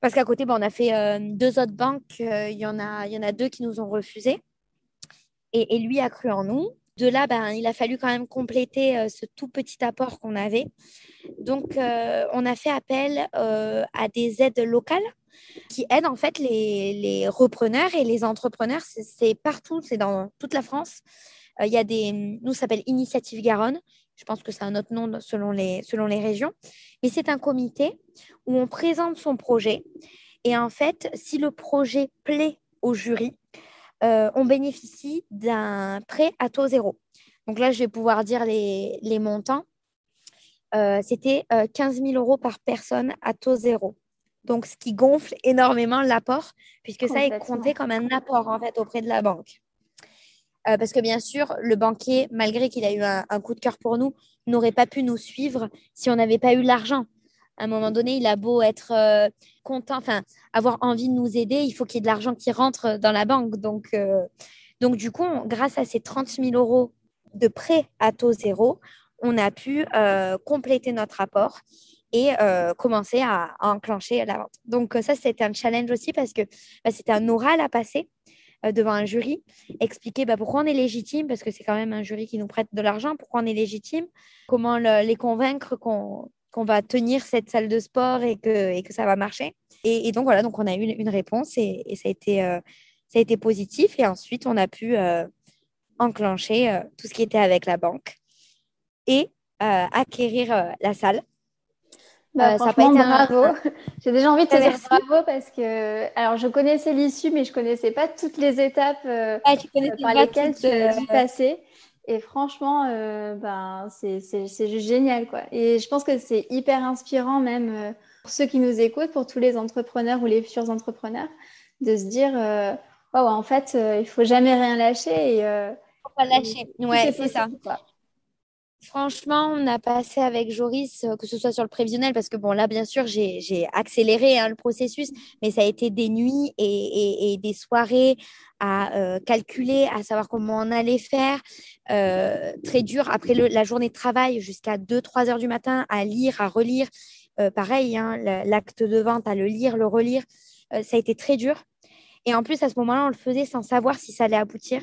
Parce qu'à côté, bon, on a fait euh, deux autres banques. Il y, en a, y en a deux qui nous ont refusé. Et lui a cru en nous de là, ben, il a fallu quand même compléter euh, ce tout petit apport qu'on avait. Donc, euh, on a fait appel euh, à des aides locales qui aident en fait les, repreneurs et les entrepreneurs. C'est partout, c'est dans toute la France. Il y a des, nous, ça s'appelle Initiative Garonne. Je pense que c'est un autre nom selon les, selon les régions. Mais c'est un comité où on présente son projet. Et en fait, si le projet plaît au jury, euh, on bénéficie d'un prêt à taux zéro. Donc là, je vais pouvoir dire les, montants. Euh, c'était 15 euh, 000 euros par personne à taux zéro. Donc, ce qui gonfle énormément l'apport, puisque ça est compté comme un apport en fait auprès de la banque. parce que bien sûr, le banquier, malgré qu'il a eu un, coup de cœur pour nous, n'aurait pas pu nous suivre si on n'avait pas eu l'argent à un moment donné, il a beau être euh, content, enfin, avoir envie de nous aider, il faut qu'il y ait de l'argent qui rentre dans la banque. Donc, euh, donc du coup, grâce à ces 30 000 euros de prêt à taux zéro, on a pu euh, compléter notre rapport et commencer à, enclencher la vente. Donc, ça, c'était un challenge aussi parce que bah, c'était un oral à passer devant un jury, expliquer bah, pourquoi on est légitime, parce que c'est quand même un jury qui nous prête de l'argent, pourquoi on est légitime, comment les convaincre qu'on qu'on va tenir cette salle de sport et que, et que ça va marcher. Et, donc voilà, donc on a eu une, réponse et, ça, a été, euh, ça a été positif. Et ensuite, on a pu euh, enclencher euh, tout ce qui était avec la banque et acquérir la salle. Bah, ça pas été bravo. <laughs> J'ai déjà envie de te dire bravo parce que, alors, je connaissais l'issue, mais je connaissais pas toutes les étapes ah, par lesquelles tu as dû passer. Et franchement, euh, ben, c'est juste génial. Quoi. Et je pense que c'est hyper inspirant même euh, pour ceux qui nous écoutent, pour tous les entrepreneurs ou les futurs entrepreneurs, de se dire, euh, en fait, il faut jamais rien lâcher. Et, faut pas lâcher, ouais, c'est ça. Franchement, on a passé avec Joris, que ce soit sur le prévisionnel, parce que bon, là, bien sûr, j'ai accéléré hein, le processus, mais ça a été des nuits et, des soirées à euh, calculer, à savoir comment on allait faire. Euh, très dur après la journée de travail jusqu'à 2-3 heures du matin à lire, à relire. Euh, pareil, hein, l'acte de vente, à le lire, le relire. ça a été très dur. Et en plus, à ce moment-là, on le faisait sans savoir si ça allait aboutir.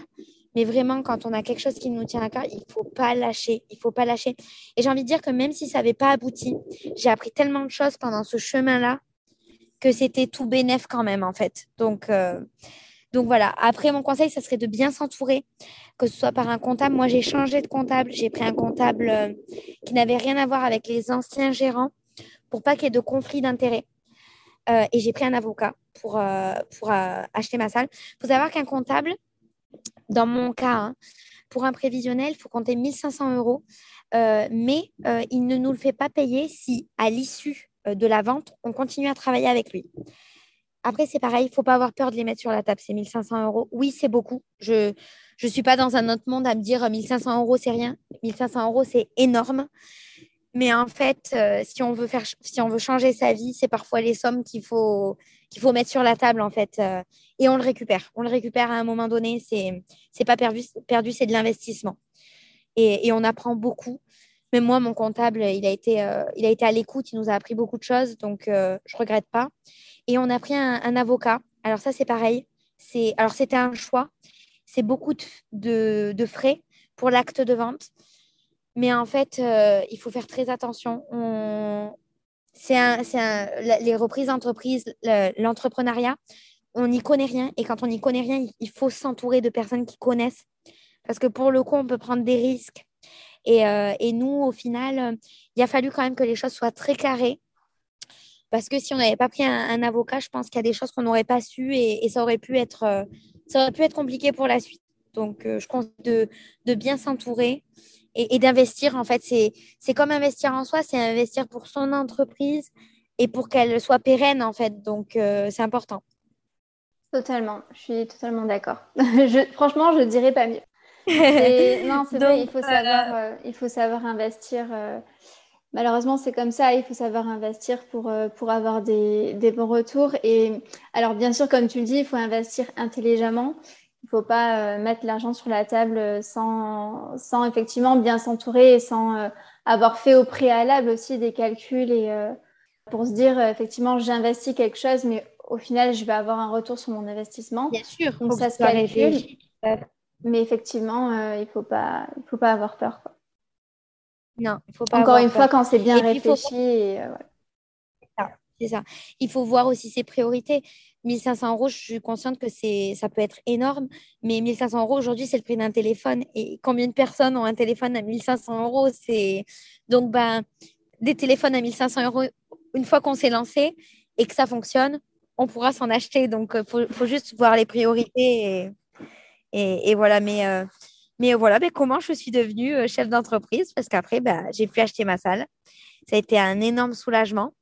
Mais vraiment, quand on a quelque chose qui nous tient à cœur, il ne faut pas lâcher. Il faut pas lâcher. Et j'ai envie de dire que même si ça n'avait pas abouti, j'ai appris tellement de choses pendant ce chemin-là que c'était tout bénéf quand même, en fait. Donc, euh, donc voilà. Après, mon conseil, ça serait de bien s'entourer, que ce soit par un comptable. Moi, j'ai changé de comptable. J'ai pris un comptable euh, qui n'avait rien à voir avec les anciens gérants pour pas qu'il y ait de conflit d'intérêts. Euh, et j'ai pris un avocat pour, pour acheter ma salle. Il faut savoir qu'un comptable, dans mon cas, hein, pour un prévisionnel, il faut compter 1500 euros, euh, mais euh, il ne nous le fait pas payer si, à l'issue euh, de la vente, on continue à travailler avec lui. Après, c'est pareil, il ne faut pas avoir peur de les mettre sur la table, ces 1500 euros. Oui, c'est beaucoup. Je ne suis pas dans un autre monde à me dire 1500 euros, c'est rien. 1500 euros, c'est énorme. Mais en fait, si, on veut faire, si on veut changer sa vie, c'est parfois les sommes qu'il faut, qu'il faut mettre sur la table, en fait et on le récupère. On le récupère à un moment donné. C'est c'est pas perdu, perdu c'est de l'investissement. Et, on apprend beaucoup. Même moi, mon comptable, il a été, euh, il a été à l'écoute. Il nous a appris beaucoup de choses, donc euh, je regrette pas. Et on a pris un, un avocat. Alors ça, c'est pareil. C'est alors c'était un choix. C'est beaucoup de, de, frais pour l'acte de vente. Mais en fait, euh, il faut faire très attention. On... C'est les reprises d'entreprise, l'entrepreneuriat, on n'y connaît rien. Et quand on n'y connaît rien, il faut s'entourer de personnes qui connaissent. Parce que pour le coup, on peut prendre des risques. Et, euh, nous, au final, il a fallu quand même que les choses soient très carrées. Parce que si on n'avait pas pris un, avocat, je pense qu'il y a des choses qu'on n'aurait pas su et, ça, aurait pu être, euh, ça aurait pu être compliqué pour la suite. Donc, euh, je pense de, de bien s'entourer et, et d'investir. En fait, c'est comme investir en soi, c'est investir pour son entreprise et pour qu'elle soit pérenne, en fait. Donc, c'est important. Totalement, je suis totalement d'accord. <laughs> franchement, je ne dirais pas mieux. <laughs> non, c'est vrai, il faut, savoir, euh, il faut savoir investir. Euh, malheureusement, c'est comme ça, il faut savoir investir pour, euh, pour avoir des, des, bons retours. Et alors, bien sûr, comme tu le dis, il faut investir intelligemment. Il ne faut pas mettre l'argent sur la table sans, sans effectivement bien s'entourer et sans avoir fait au préalable aussi des calculs et pour se dire effectivement j'investis quelque chose, mais au final, je vais avoir un retour sur mon investissement. Bien sûr, donc ça se calcule. Mais effectivement, euh, il ne faut, pas, faut pas avoir peur. Non, il faut pas Encore une fois, quand c'est bien réfléchi. Euh, c'est ça. Il faut voir aussi ses priorités. 1500 euros, je suis consciente que ça peut être énorme, mais 1500 euros aujourd'hui, c'est le prix d'un téléphone. Et combien de personnes ont un téléphone à 1500 euros? Donc, ben, des téléphones à 1500 euros, une fois qu'on s'est lancé et que ça fonctionne, on pourra s'en acheter. Donc, il euh, faut, juste voir les priorités. Et, voilà. Mais, euh, voilà, mais comment je suis devenue euh, chef d'entreprise? Parce qu'après, bah, j'ai pu acheter ma salle. Ça a été un énorme soulagement.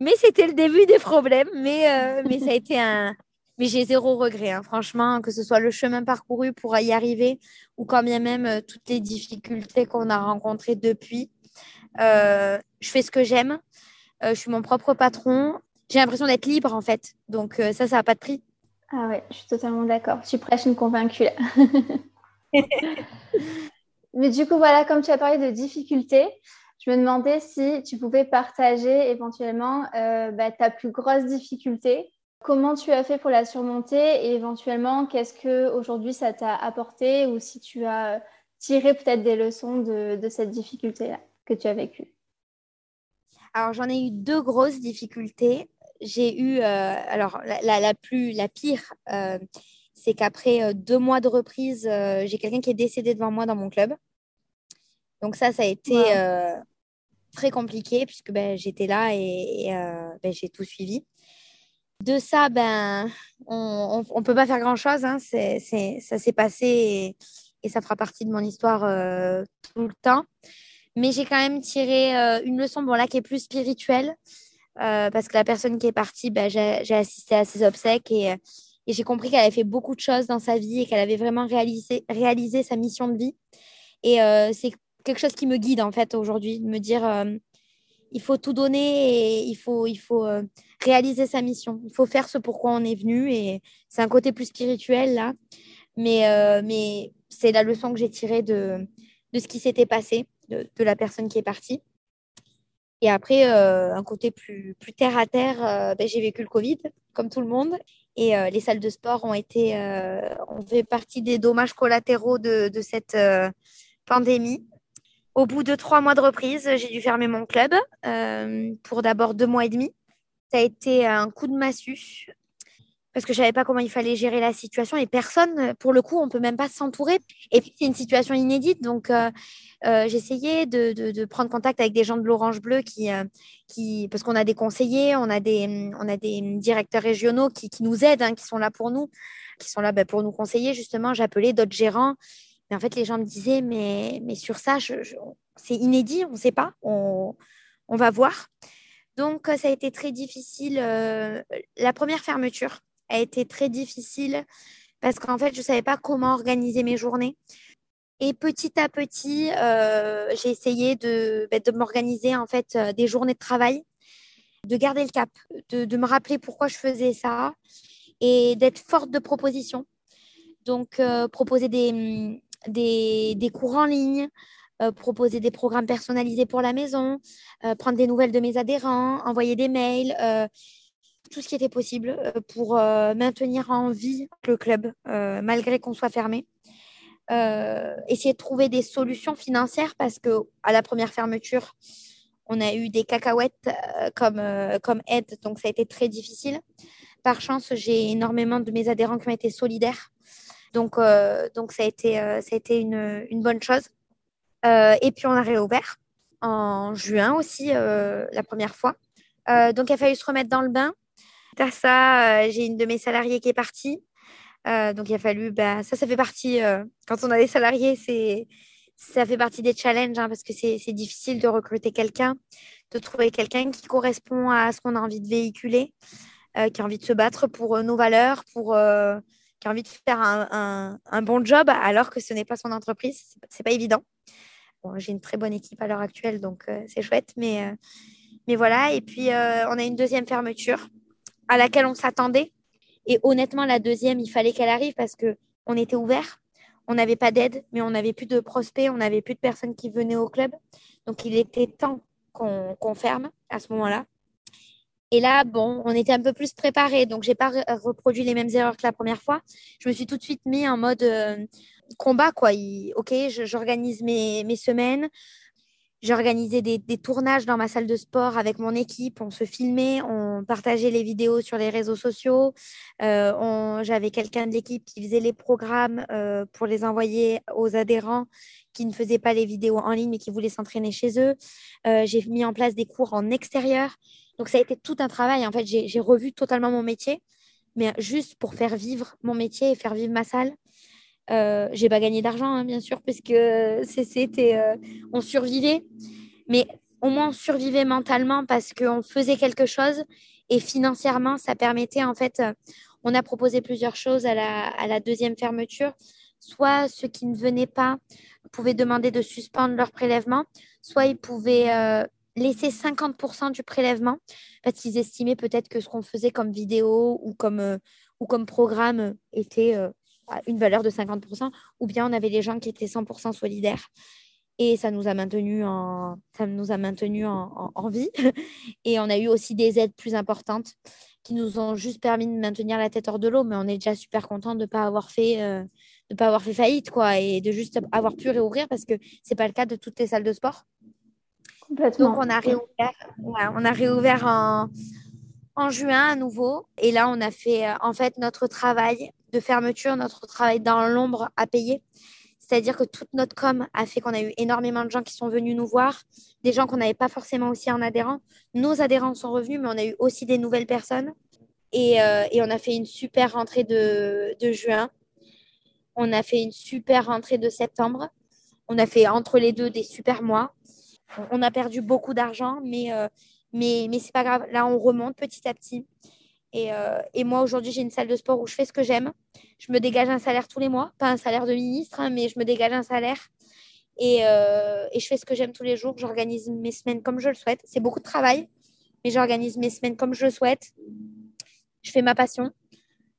Mais c'était le début des problèmes. Mais, mais ça a été un. Mais j'ai zéro regret, hein. franchement, que ce soit le chemin parcouru pour y arriver ou quand bien même toutes les difficultés qu'on a rencontrées depuis. je fais ce que j'aime. je suis mon propre patron j'ai l'impression d'être libre en fait. Donc euh, ça, ça n'a pas de prix. Ah ouais, je suis totalement d'accord. Je suis presque une convaincue là. <laughs> Mais du coup, voilà, comme tu as parlé de difficultés, je me demandais si tu pouvais partager éventuellement euh, bah, ta plus grosse difficulté. Comment tu as fait pour la surmonter et éventuellement qu'est-ce que aujourd'hui ça t'a apporté ou si tu as tiré peut-être des leçons de, cette difficulté-là que tu as vécue? Alors j'en ai eu deux grosses difficultés j'ai eu, euh, alors la, plus, la pire, euh, c'est qu'après deux mois de reprise, j'ai quelqu'un qui est décédé devant moi dans mon club. Donc ça, ça a été très compliqué puisque ben, j'étais là et, ben, j'ai tout suivi. De ça, ben, on ne peut pas faire grand-chose. Hein. C'est, ça s'est passé et, et, ça fera partie de mon histoire tout le temps. Mais j'ai quand même tiré une leçon, bon là, qui est plus spirituelle. Euh, parce que la personne qui est partie, bah, j'ai assisté à ses obsèques et, euh, et j'ai compris qu'elle avait fait beaucoup de choses dans sa vie et qu'elle avait vraiment réalisé, réalisé sa mission de vie. Et euh, c'est quelque chose qui me guide en fait aujourd'hui, de me dire il faut tout donner et il faut, il faut réaliser sa mission. Il faut faire ce pourquoi on est venu et c'est un côté plus spirituel là. Mais, mais c'est la leçon que j'ai tirée de, de ce qui s'était passé, de, la personne qui est partie. Et après, euh, un côté plus, plus terre à terre, euh, ben, j'ai vécu le Covid, comme tout le monde. Et les salles de sport ont été, ont fait partie des dommages collatéraux de, de cette pandémie. Au bout de trois mois de reprise, j'ai dû fermer mon club pour d'abord deux mois et demi. Ça a été un coup de massue parce que je savais pas comment il fallait gérer la situation et personne, pour le coup, on peut même pas s'entourer. Et puis c'est une situation inédite, donc euh, euh, j'essayais de, prendre contact avec des gens de l'Orange Bleu qui, euh, parce qu'on a des conseillers, on a des, on a des directeurs régionaux qui, nous aident, hein, qui sont là pour nous, qui sont là bah, pour nous conseiller justement. J'appelais d'autres gérants, mais en fait les gens me disaient mais, mais sur ça, c'est inédit, on ne sait pas, on, on va voir. Donc, ça a été très difficile. la première fermeture, a été très difficile parce qu'en fait, je ne savais pas comment organiser mes journées. Et petit à petit, euh, j'ai essayé de, bah, de m'organiser en fait euh, des journées de travail, de garder le cap, de, de me rappeler pourquoi je faisais ça et d'être forte de propositions. Donc, euh, proposer des, des, cours en ligne, proposer des programmes personnalisés pour la maison, prendre des nouvelles de mes adhérents, envoyer des mails tout ce qui était possible euh, pour euh, maintenir en vie le club, euh, malgré qu'on soit fermé. essayer de trouver des solutions financières parce que à la première fermeture, on a eu des cacahuètes comme, comme aide, donc ça a été très difficile. Par chance, j'ai énormément de mes adhérents qui ont été solidaires. Donc, donc ça a été, ça a été une, bonne chose. et puis, on a réouvert en juin aussi, la première fois. donc, il a fallu se remettre dans le bain à ça, euh, j'ai une de mes salariés qui est partie. Euh, donc, il a fallu, bah, ça, ça fait partie, euh, quand on a des salariés, c'est, ça fait partie des challenges hein, parce que c'est, difficile de recruter quelqu'un, de trouver quelqu'un qui correspond à ce qu'on a envie de véhiculer, qui a envie de se battre pour nos valeurs, pour, qui a envie de faire un, bon job alors que ce n'est pas son entreprise. C'est, pas évident. Bon, j'ai une très bonne équipe à l'heure actuelle, donc c'est chouette, mais, mais voilà. Et puis, on a une deuxième fermeture à laquelle on s'attendait. Et honnêtement, la deuxième, il fallait qu'elle arrive parce que on était ouvert, on n'avait pas d'aide, mais on n'avait plus de prospects, on n'avait plus de personnes qui venaient au club. Donc, il était temps qu'on ferme à ce moment-là. Et là, bon, on était un peu plus préparé, donc j'ai pas reproduit les mêmes erreurs que la première fois. Je me suis tout de suite mis en mode euh, combat, quoi. ok, j'organise mes, semaines, j'ai organisé des, tournages dans ma salle de sport avec mon équipe. On se filmait, on partageait les vidéos sur les réseaux sociaux. Euh, j'avais quelqu'un de l'équipe qui faisait les programmes euh, pour les envoyer aux adhérents qui ne faisaient pas les vidéos en ligne mais qui voulaient s'entraîner chez eux. J'ai mis en place des cours en extérieur. Donc ça a été tout un travail. En fait, j'ai revu totalement mon métier, mais juste pour faire vivre mon métier et faire vivre ma salle. Euh, j'ai pas gagné d'argent, hein, bien sûr, parce que c'était, euh, on survivait, mais au moins on survivait mentalement parce qu'on faisait quelque chose et financièrement, ça permettait en fait, euh, on a proposé plusieurs choses à la, à la deuxième fermeture. Soit ceux qui ne venaient pas pouvaient demander de suspendre leur prélèvement, soit ils pouvaient laisser 50% du prélèvement parce qu'ils estimaient peut-être que ce qu'on faisait comme vidéo ou comme, comme programme était une valeur de 50%, ou bien on avait des gens qui étaient 100% solidaires. Et ça nous a maintenu en, ça nous a maintenu en, en, vie. <laughs> Et on a eu aussi des aides plus importantes qui nous ont juste permis de maintenir la tête hors de l'eau. Mais on est déjà super content de ne pas avoir fait, euh, pas avoir fait faillite, quoi, et de juste avoir pu réouvrir parce que c'est pas le cas de toutes les salles de sport. Complètement. Donc on a réouvert, on a réouvert en, en juin à nouveau. Et là, on a fait euh, en fait notre travail de fermeture, notre travail dans l'ombre à payer. C'est-à-dire que toute notre com a fait qu'on a eu énormément de gens qui sont venus nous voir, des gens qu'on n'avait pas forcément aussi en adhérents. Nos adhérents sont revenus, mais on a eu aussi des nouvelles personnes. Et, euh, et on a fait une super rentrée de, de, juin. On a fait une super rentrée de septembre. On a fait entre les deux des super mois. On a perdu beaucoup d'argent, mais, euh, mais, c'est pas grave. Là, on remonte petit à petit. Euh, et, moi, aujourd'hui, j'ai une salle de sport où je fais ce que j'aime. Je me dégage un salaire tous les mois, pas un salaire de ministre, hein, mais je me dégage un salaire. Euh, et, je fais ce que j'aime tous les jours. J'organise mes semaines comme je le souhaite. C'est beaucoup de travail, mais j'organise mes semaines comme je le souhaite. Je fais ma passion.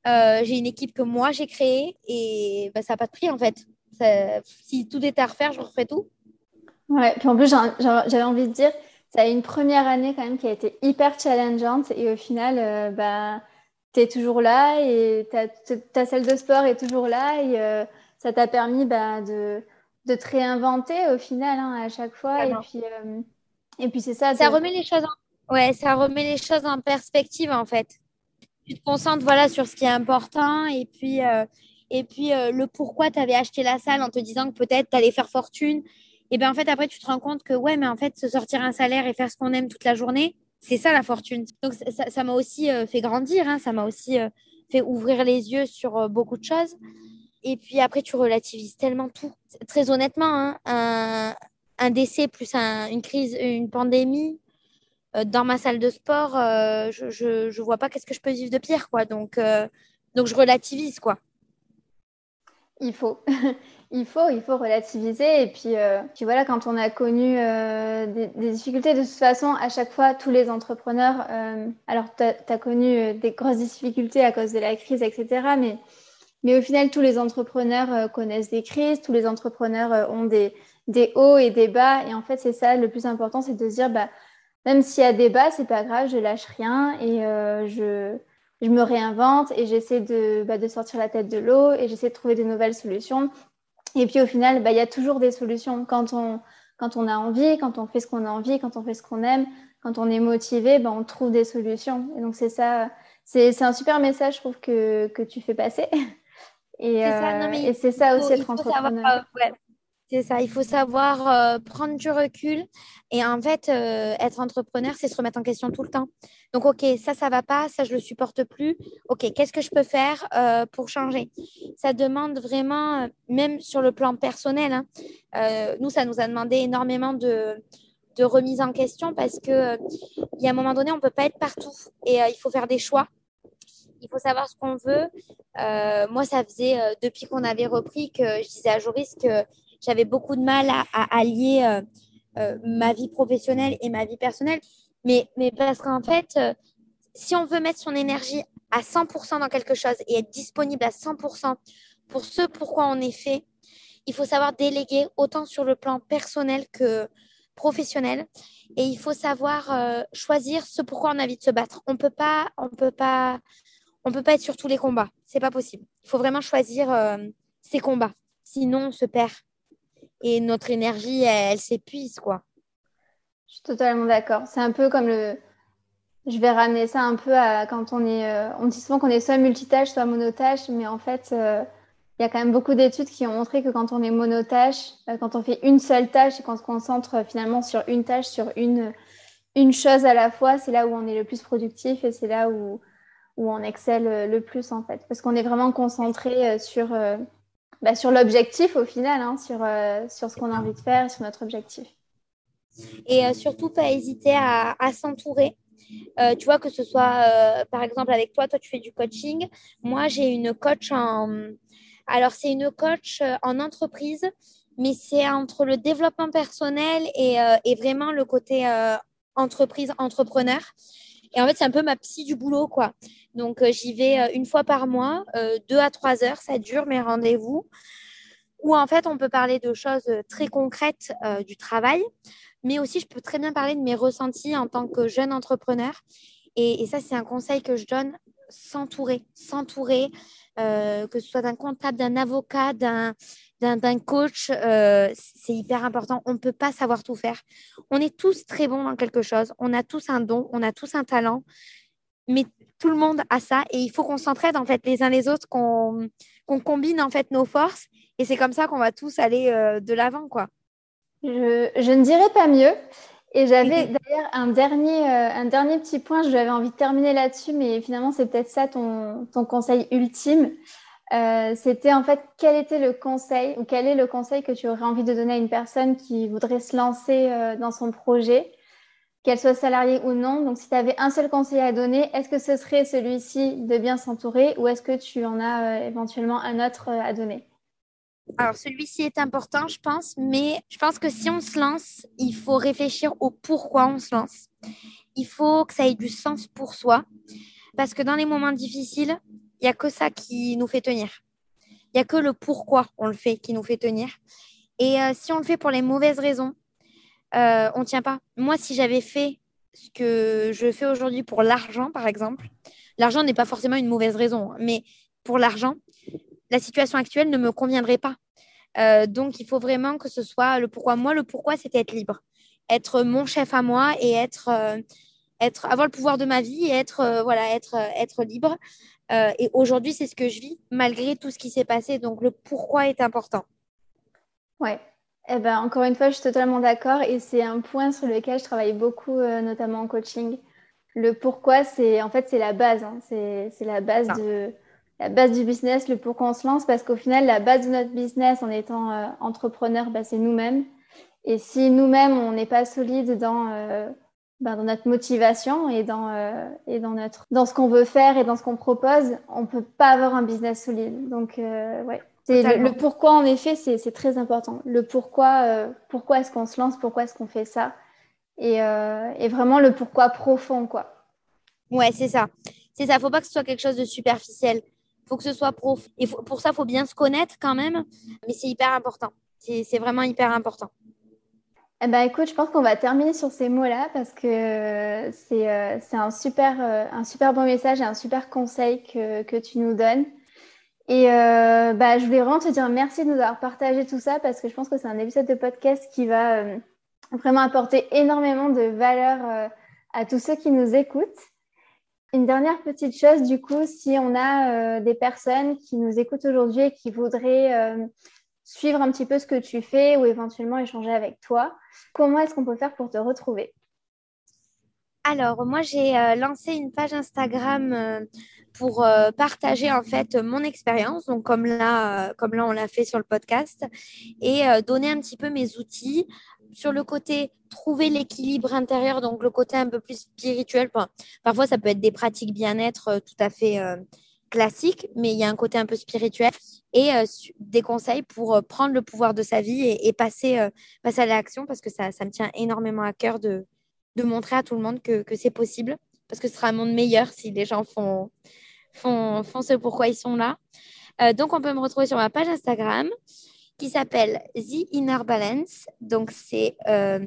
Euh, j'ai une équipe que moi, j'ai créée et bah, ça n'a pas de prix en fait. si tout était à refaire, je referais tout. Ouais, puis en plus, j'avais envie de dire, ça a une première année quand même qui a été hyper challengeante et au final, euh, bah, tu es toujours là et ta, salle de sport est toujours là et ça t'a permis bah, de, de, te réinventer au final hein, à chaque fois. Et puis, et puis c'est ça. Ça remet les choses en... Ouais, ça remet les choses en perspective en fait. Tu te concentres voilà, sur ce qui est important et puis, et puis le pourquoi tu avais acheté la salle en te disant que peut-être tu allais faire fortune et bien en fait après tu te rends compte que ouais mais en fait se sortir un salaire et faire ce qu'on aime toute la journée c'est ça la fortune. Donc ça m'a aussi euh, fait grandir hein. ça m'a aussi euh, fait ouvrir les yeux sur euh, beaucoup de choses. Et puis après tu relativises tellement tout. Très honnêtement hein, un, décès plus une crise une pandémie dans ma salle de sport je, je, je vois pas qu'est-ce que je peux vivre de pire quoi. Donc donc je relativise quoi. Il faut il faut, il faut relativiser. Et puis, euh, voilà, quand on a connu euh, des, difficultés, de toute façon, à chaque fois, tous les entrepreneurs, euh, alors tu as, connu des grosses difficultés à cause de la crise, etc. Mais, mais au final, tous les entrepreneurs connaissent des crises, tous les entrepreneurs ont des, des hauts et des bas. Et en fait, c'est ça, le plus important, c'est de se dire, bah, même s'il y a des bas, c'est pas grave, je lâche rien et je je me réinvente et j'essaie de, bah, de sortir la tête de l'eau et j'essaie de trouver des nouvelles solutions. Et puis au final, bah, il y a toujours des solutions. Quand on, quand on a envie, quand on fait ce qu'on a envie, quand on fait ce qu'on aime, quand on est motivé, bah, on trouve des solutions. Et donc c'est ça, c'est un super message, je trouve, que, que tu fais passer. <laughs> Et c'est ça, euh, aussi être entrepreneur. Euh, c'est ça, il faut savoir euh, prendre du recul et en fait, euh, être entrepreneur, c'est se remettre en question tout le temps. Donc, OK, ça, ça va pas, ça, je le supporte plus. OK, qu'est-ce que je peux faire euh, pour changer? Ça demande vraiment, même sur le plan personnel, hein, nous, ça nous a demandé énormément de, de remise en question parce que il y a un moment donné, on peut pas être partout et il faut faire des choix. Il faut savoir ce qu'on veut. moi, ça faisait depuis qu'on avait repris que je disais à Joris que j'avais beaucoup de mal à, allier euh, euh, ma vie professionnelle et ma vie personnelle. Mais, mais parce qu'en fait, euh, si on veut mettre son énergie à 100% dans quelque chose et être disponible à 100% pour ce pourquoi on est fait, il faut savoir déléguer autant sur le plan personnel que professionnel et il faut savoir choisir ce pourquoi on a envie de se battre. On peut pas, on peut pas, on peut pas être sur tous les combats. C'est pas possible. Il faut vraiment choisir ses combats. Sinon, on se perd et notre énergie, elle, s'épuise, quoi. Je suis totalement d'accord. C'est un peu comme le. Je vais ramener ça un peu à quand on est. Euh, on dit souvent qu'on est soit multitâche, soit monotâche, mais en fait, euh, il y a quand même beaucoup d'études qui ont montré que quand on est monotâche, euh, quand on fait une seule tâche et qu'on se concentre finalement sur une tâche, sur une, une chose à la fois, c'est là où on est le plus productif et c'est là où, où on excelle le plus, en fait. Parce qu'on est vraiment concentré sur bah, sur l'objectif au final, hein, sur, euh, sur ce qu'on a envie de faire, sur notre objectif. Et euh, surtout, pas hésiter à, à s'entourer. Euh, tu vois, que ce soit, par exemple, avec toi, toi, tu fais du coaching. Moi, j'ai une coach en... Alors, c'est une coach en entreprise, mais c'est entre le développement personnel et, et vraiment le côté entreprise, entrepreneur. Et en fait, c'est un peu ma psy du boulot, quoi. Donc, euh, j'y vais euh, une fois par mois, euh, deux à trois heures, ça dure mes rendez-vous, où en fait, on peut parler de choses très concrètes du travail, mais aussi, je peux très bien parler de mes ressentis en tant que jeune entrepreneur. Et, et ça, c'est un conseil que je donne s'entourer, s'entourer, que ce soit d'un comptable, d'un avocat, d'un d'un coach, euh, c'est hyper important. On ne peut pas savoir tout faire. On est tous très bons dans quelque chose. On a tous un don, on a tous un talent. Mais tout le monde a ça et il faut qu'on s'entraide en fait les uns les autres, qu'on combine en fait nos forces et c'est comme ça qu'on va tous aller euh, de l'avant quoi. Je, je, ne dirais pas mieux. Et j'avais <laughs> d'ailleurs un dernier, euh, un dernier petit point, j'avais envie de terminer là-dessus, mais finalement c'est peut-être ça ton, ton conseil ultime. Euh, c'était en fait quel était le conseil ou quel est le conseil que tu aurais envie de donner à une personne qui voudrait se lancer euh, dans son projet, qu'elle soit salariée ou non? Donc, si tu avais un seul conseil à donner, est-ce que ce serait celui-ci de bien s'entourer ou est-ce que tu en as euh, éventuellement un autre à donner? Alors, celui-ci est important, je pense, mais je pense que si on se lance, il faut réfléchir au pourquoi on se lance. Il faut que ça ait du sens pour soi, parce que dans les moments difficiles, il n'y a que ça qui nous fait tenir. Il n'y a que le pourquoi on le fait qui nous fait tenir. Et euh, si on le fait pour les mauvaises raisons, euh, on ne tient pas. Moi, si j'avais fait ce que je fais aujourd'hui pour l'argent, par exemple, l'argent n'est pas forcément une mauvaise raison, mais pour l'argent, la situation actuelle ne me conviendrait pas. Euh, donc, il faut vraiment que ce soit le pourquoi. Moi, le pourquoi, c'est être libre. Être mon chef à moi et être, être avoir le pouvoir de ma vie et être, voilà, être, être libre. Et aujourd'hui, c'est ce que je vis, malgré tout ce qui s'est passé. Donc, le pourquoi est important. Ouais. Eh ben, encore une fois, je suis totalement d'accord. Et c'est un point sur lequel je travaille beaucoup, notamment en coaching. Le pourquoi, c'est en fait, c'est la base. Hein. C'est la base de la base du business, le pourquoi on se lance, parce qu'au final, la base de notre business en étant euh, entrepreneur, bah, c'est nous-mêmes. Et si nous-mêmes, on n'est pas solide dans, euh, bah, dans notre motivation et dans, euh, et dans, notre, dans ce qu'on veut faire et dans ce qu'on propose, on ne peut pas avoir un business solide. Donc, ouais. Le, le, pourquoi, en effet, c'est très important. Le pourquoi, pourquoi est-ce qu'on se lance, pourquoi est-ce qu'on fait ça et, et, vraiment le pourquoi profond, quoi. Ouais, c'est ça. C'est ça. Faut pas que ce soit quelque chose de superficiel faut que ce soit prof. Et pour ça, il faut bien se connaître quand même. Mais c'est hyper important. C'est vraiment hyper important. Eh ben, écoute, je pense qu'on va terminer sur ces mots-là parce que c'est euh, un, super, euh, un super bon message et un super conseil que, que tu nous donnes. Et euh, bah, je voulais vraiment te dire merci de nous avoir partagé tout ça parce que je pense que c'est un épisode de podcast qui va vraiment apporter énormément de valeur à tous ceux qui nous écoutent. Une dernière petite chose, du coup, si on a euh, des personnes qui nous écoutent aujourd'hui et qui voudraient euh, suivre un petit peu ce que tu fais ou éventuellement échanger avec toi, comment est-ce qu'on peut faire pour te retrouver? Alors, moi, j'ai euh, lancé une page Instagram pour partager en fait mon expérience, donc comme là, on l'a fait sur le podcast, et donner un petit peu mes outils. Sur le côté trouver l'équilibre intérieur, donc le côté un peu plus spirituel. parfois, ça peut être des pratiques bien-être euh, tout à fait euh, classiques, mais il y a un côté un peu spirituel et euh, des conseils pour prendre le pouvoir de sa vie et, passer, passer à l'action parce que ça, ça, me tient énormément à cœur de, de montrer à tout le monde que, que c'est possible parce que ce sera un monde meilleur si les gens font, font, font ce pourquoi ils sont là. donc, on peut me retrouver sur ma page Instagram qui s'appelle The Inner Balance. Donc, c'est euh,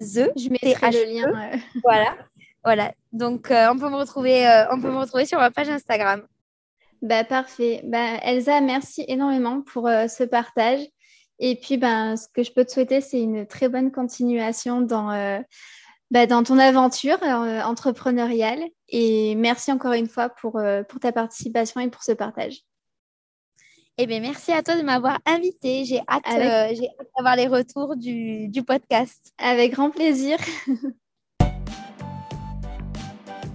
The. Je mettrai le lien. Voilà. Voilà. Donc, euh, on, peut me retrouver, euh, on peut me retrouver sur ma page Instagram. Bah, parfait. Bah, Elsa, merci énormément pour ce partage. Et puis, ben, ce que je peux te souhaiter, c'est une très bonne continuation dans, bah, dans ton aventure entrepreneuriale. Et merci encore une fois pour, pour ta participation et pour ce partage. Eh bien, merci à toi de m'avoir invité. J'ai hâte, euh, d'avoir les retours du, du podcast. Avec grand plaisir. <laughs>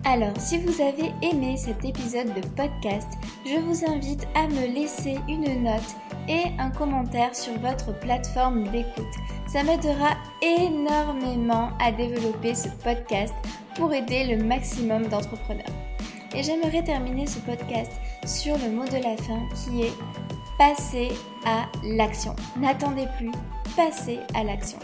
Alors, si vous avez aimé cet épisode de podcast, je vous invite à me laisser une note et un commentaire sur votre plateforme d'écoute. Ça m'aidera énormément à développer ce podcast pour aider le maximum d'entrepreneurs. Et j'aimerais terminer ce podcast sur le mot de la fin qui est passez à l'action. N'attendez plus, passez à l'action.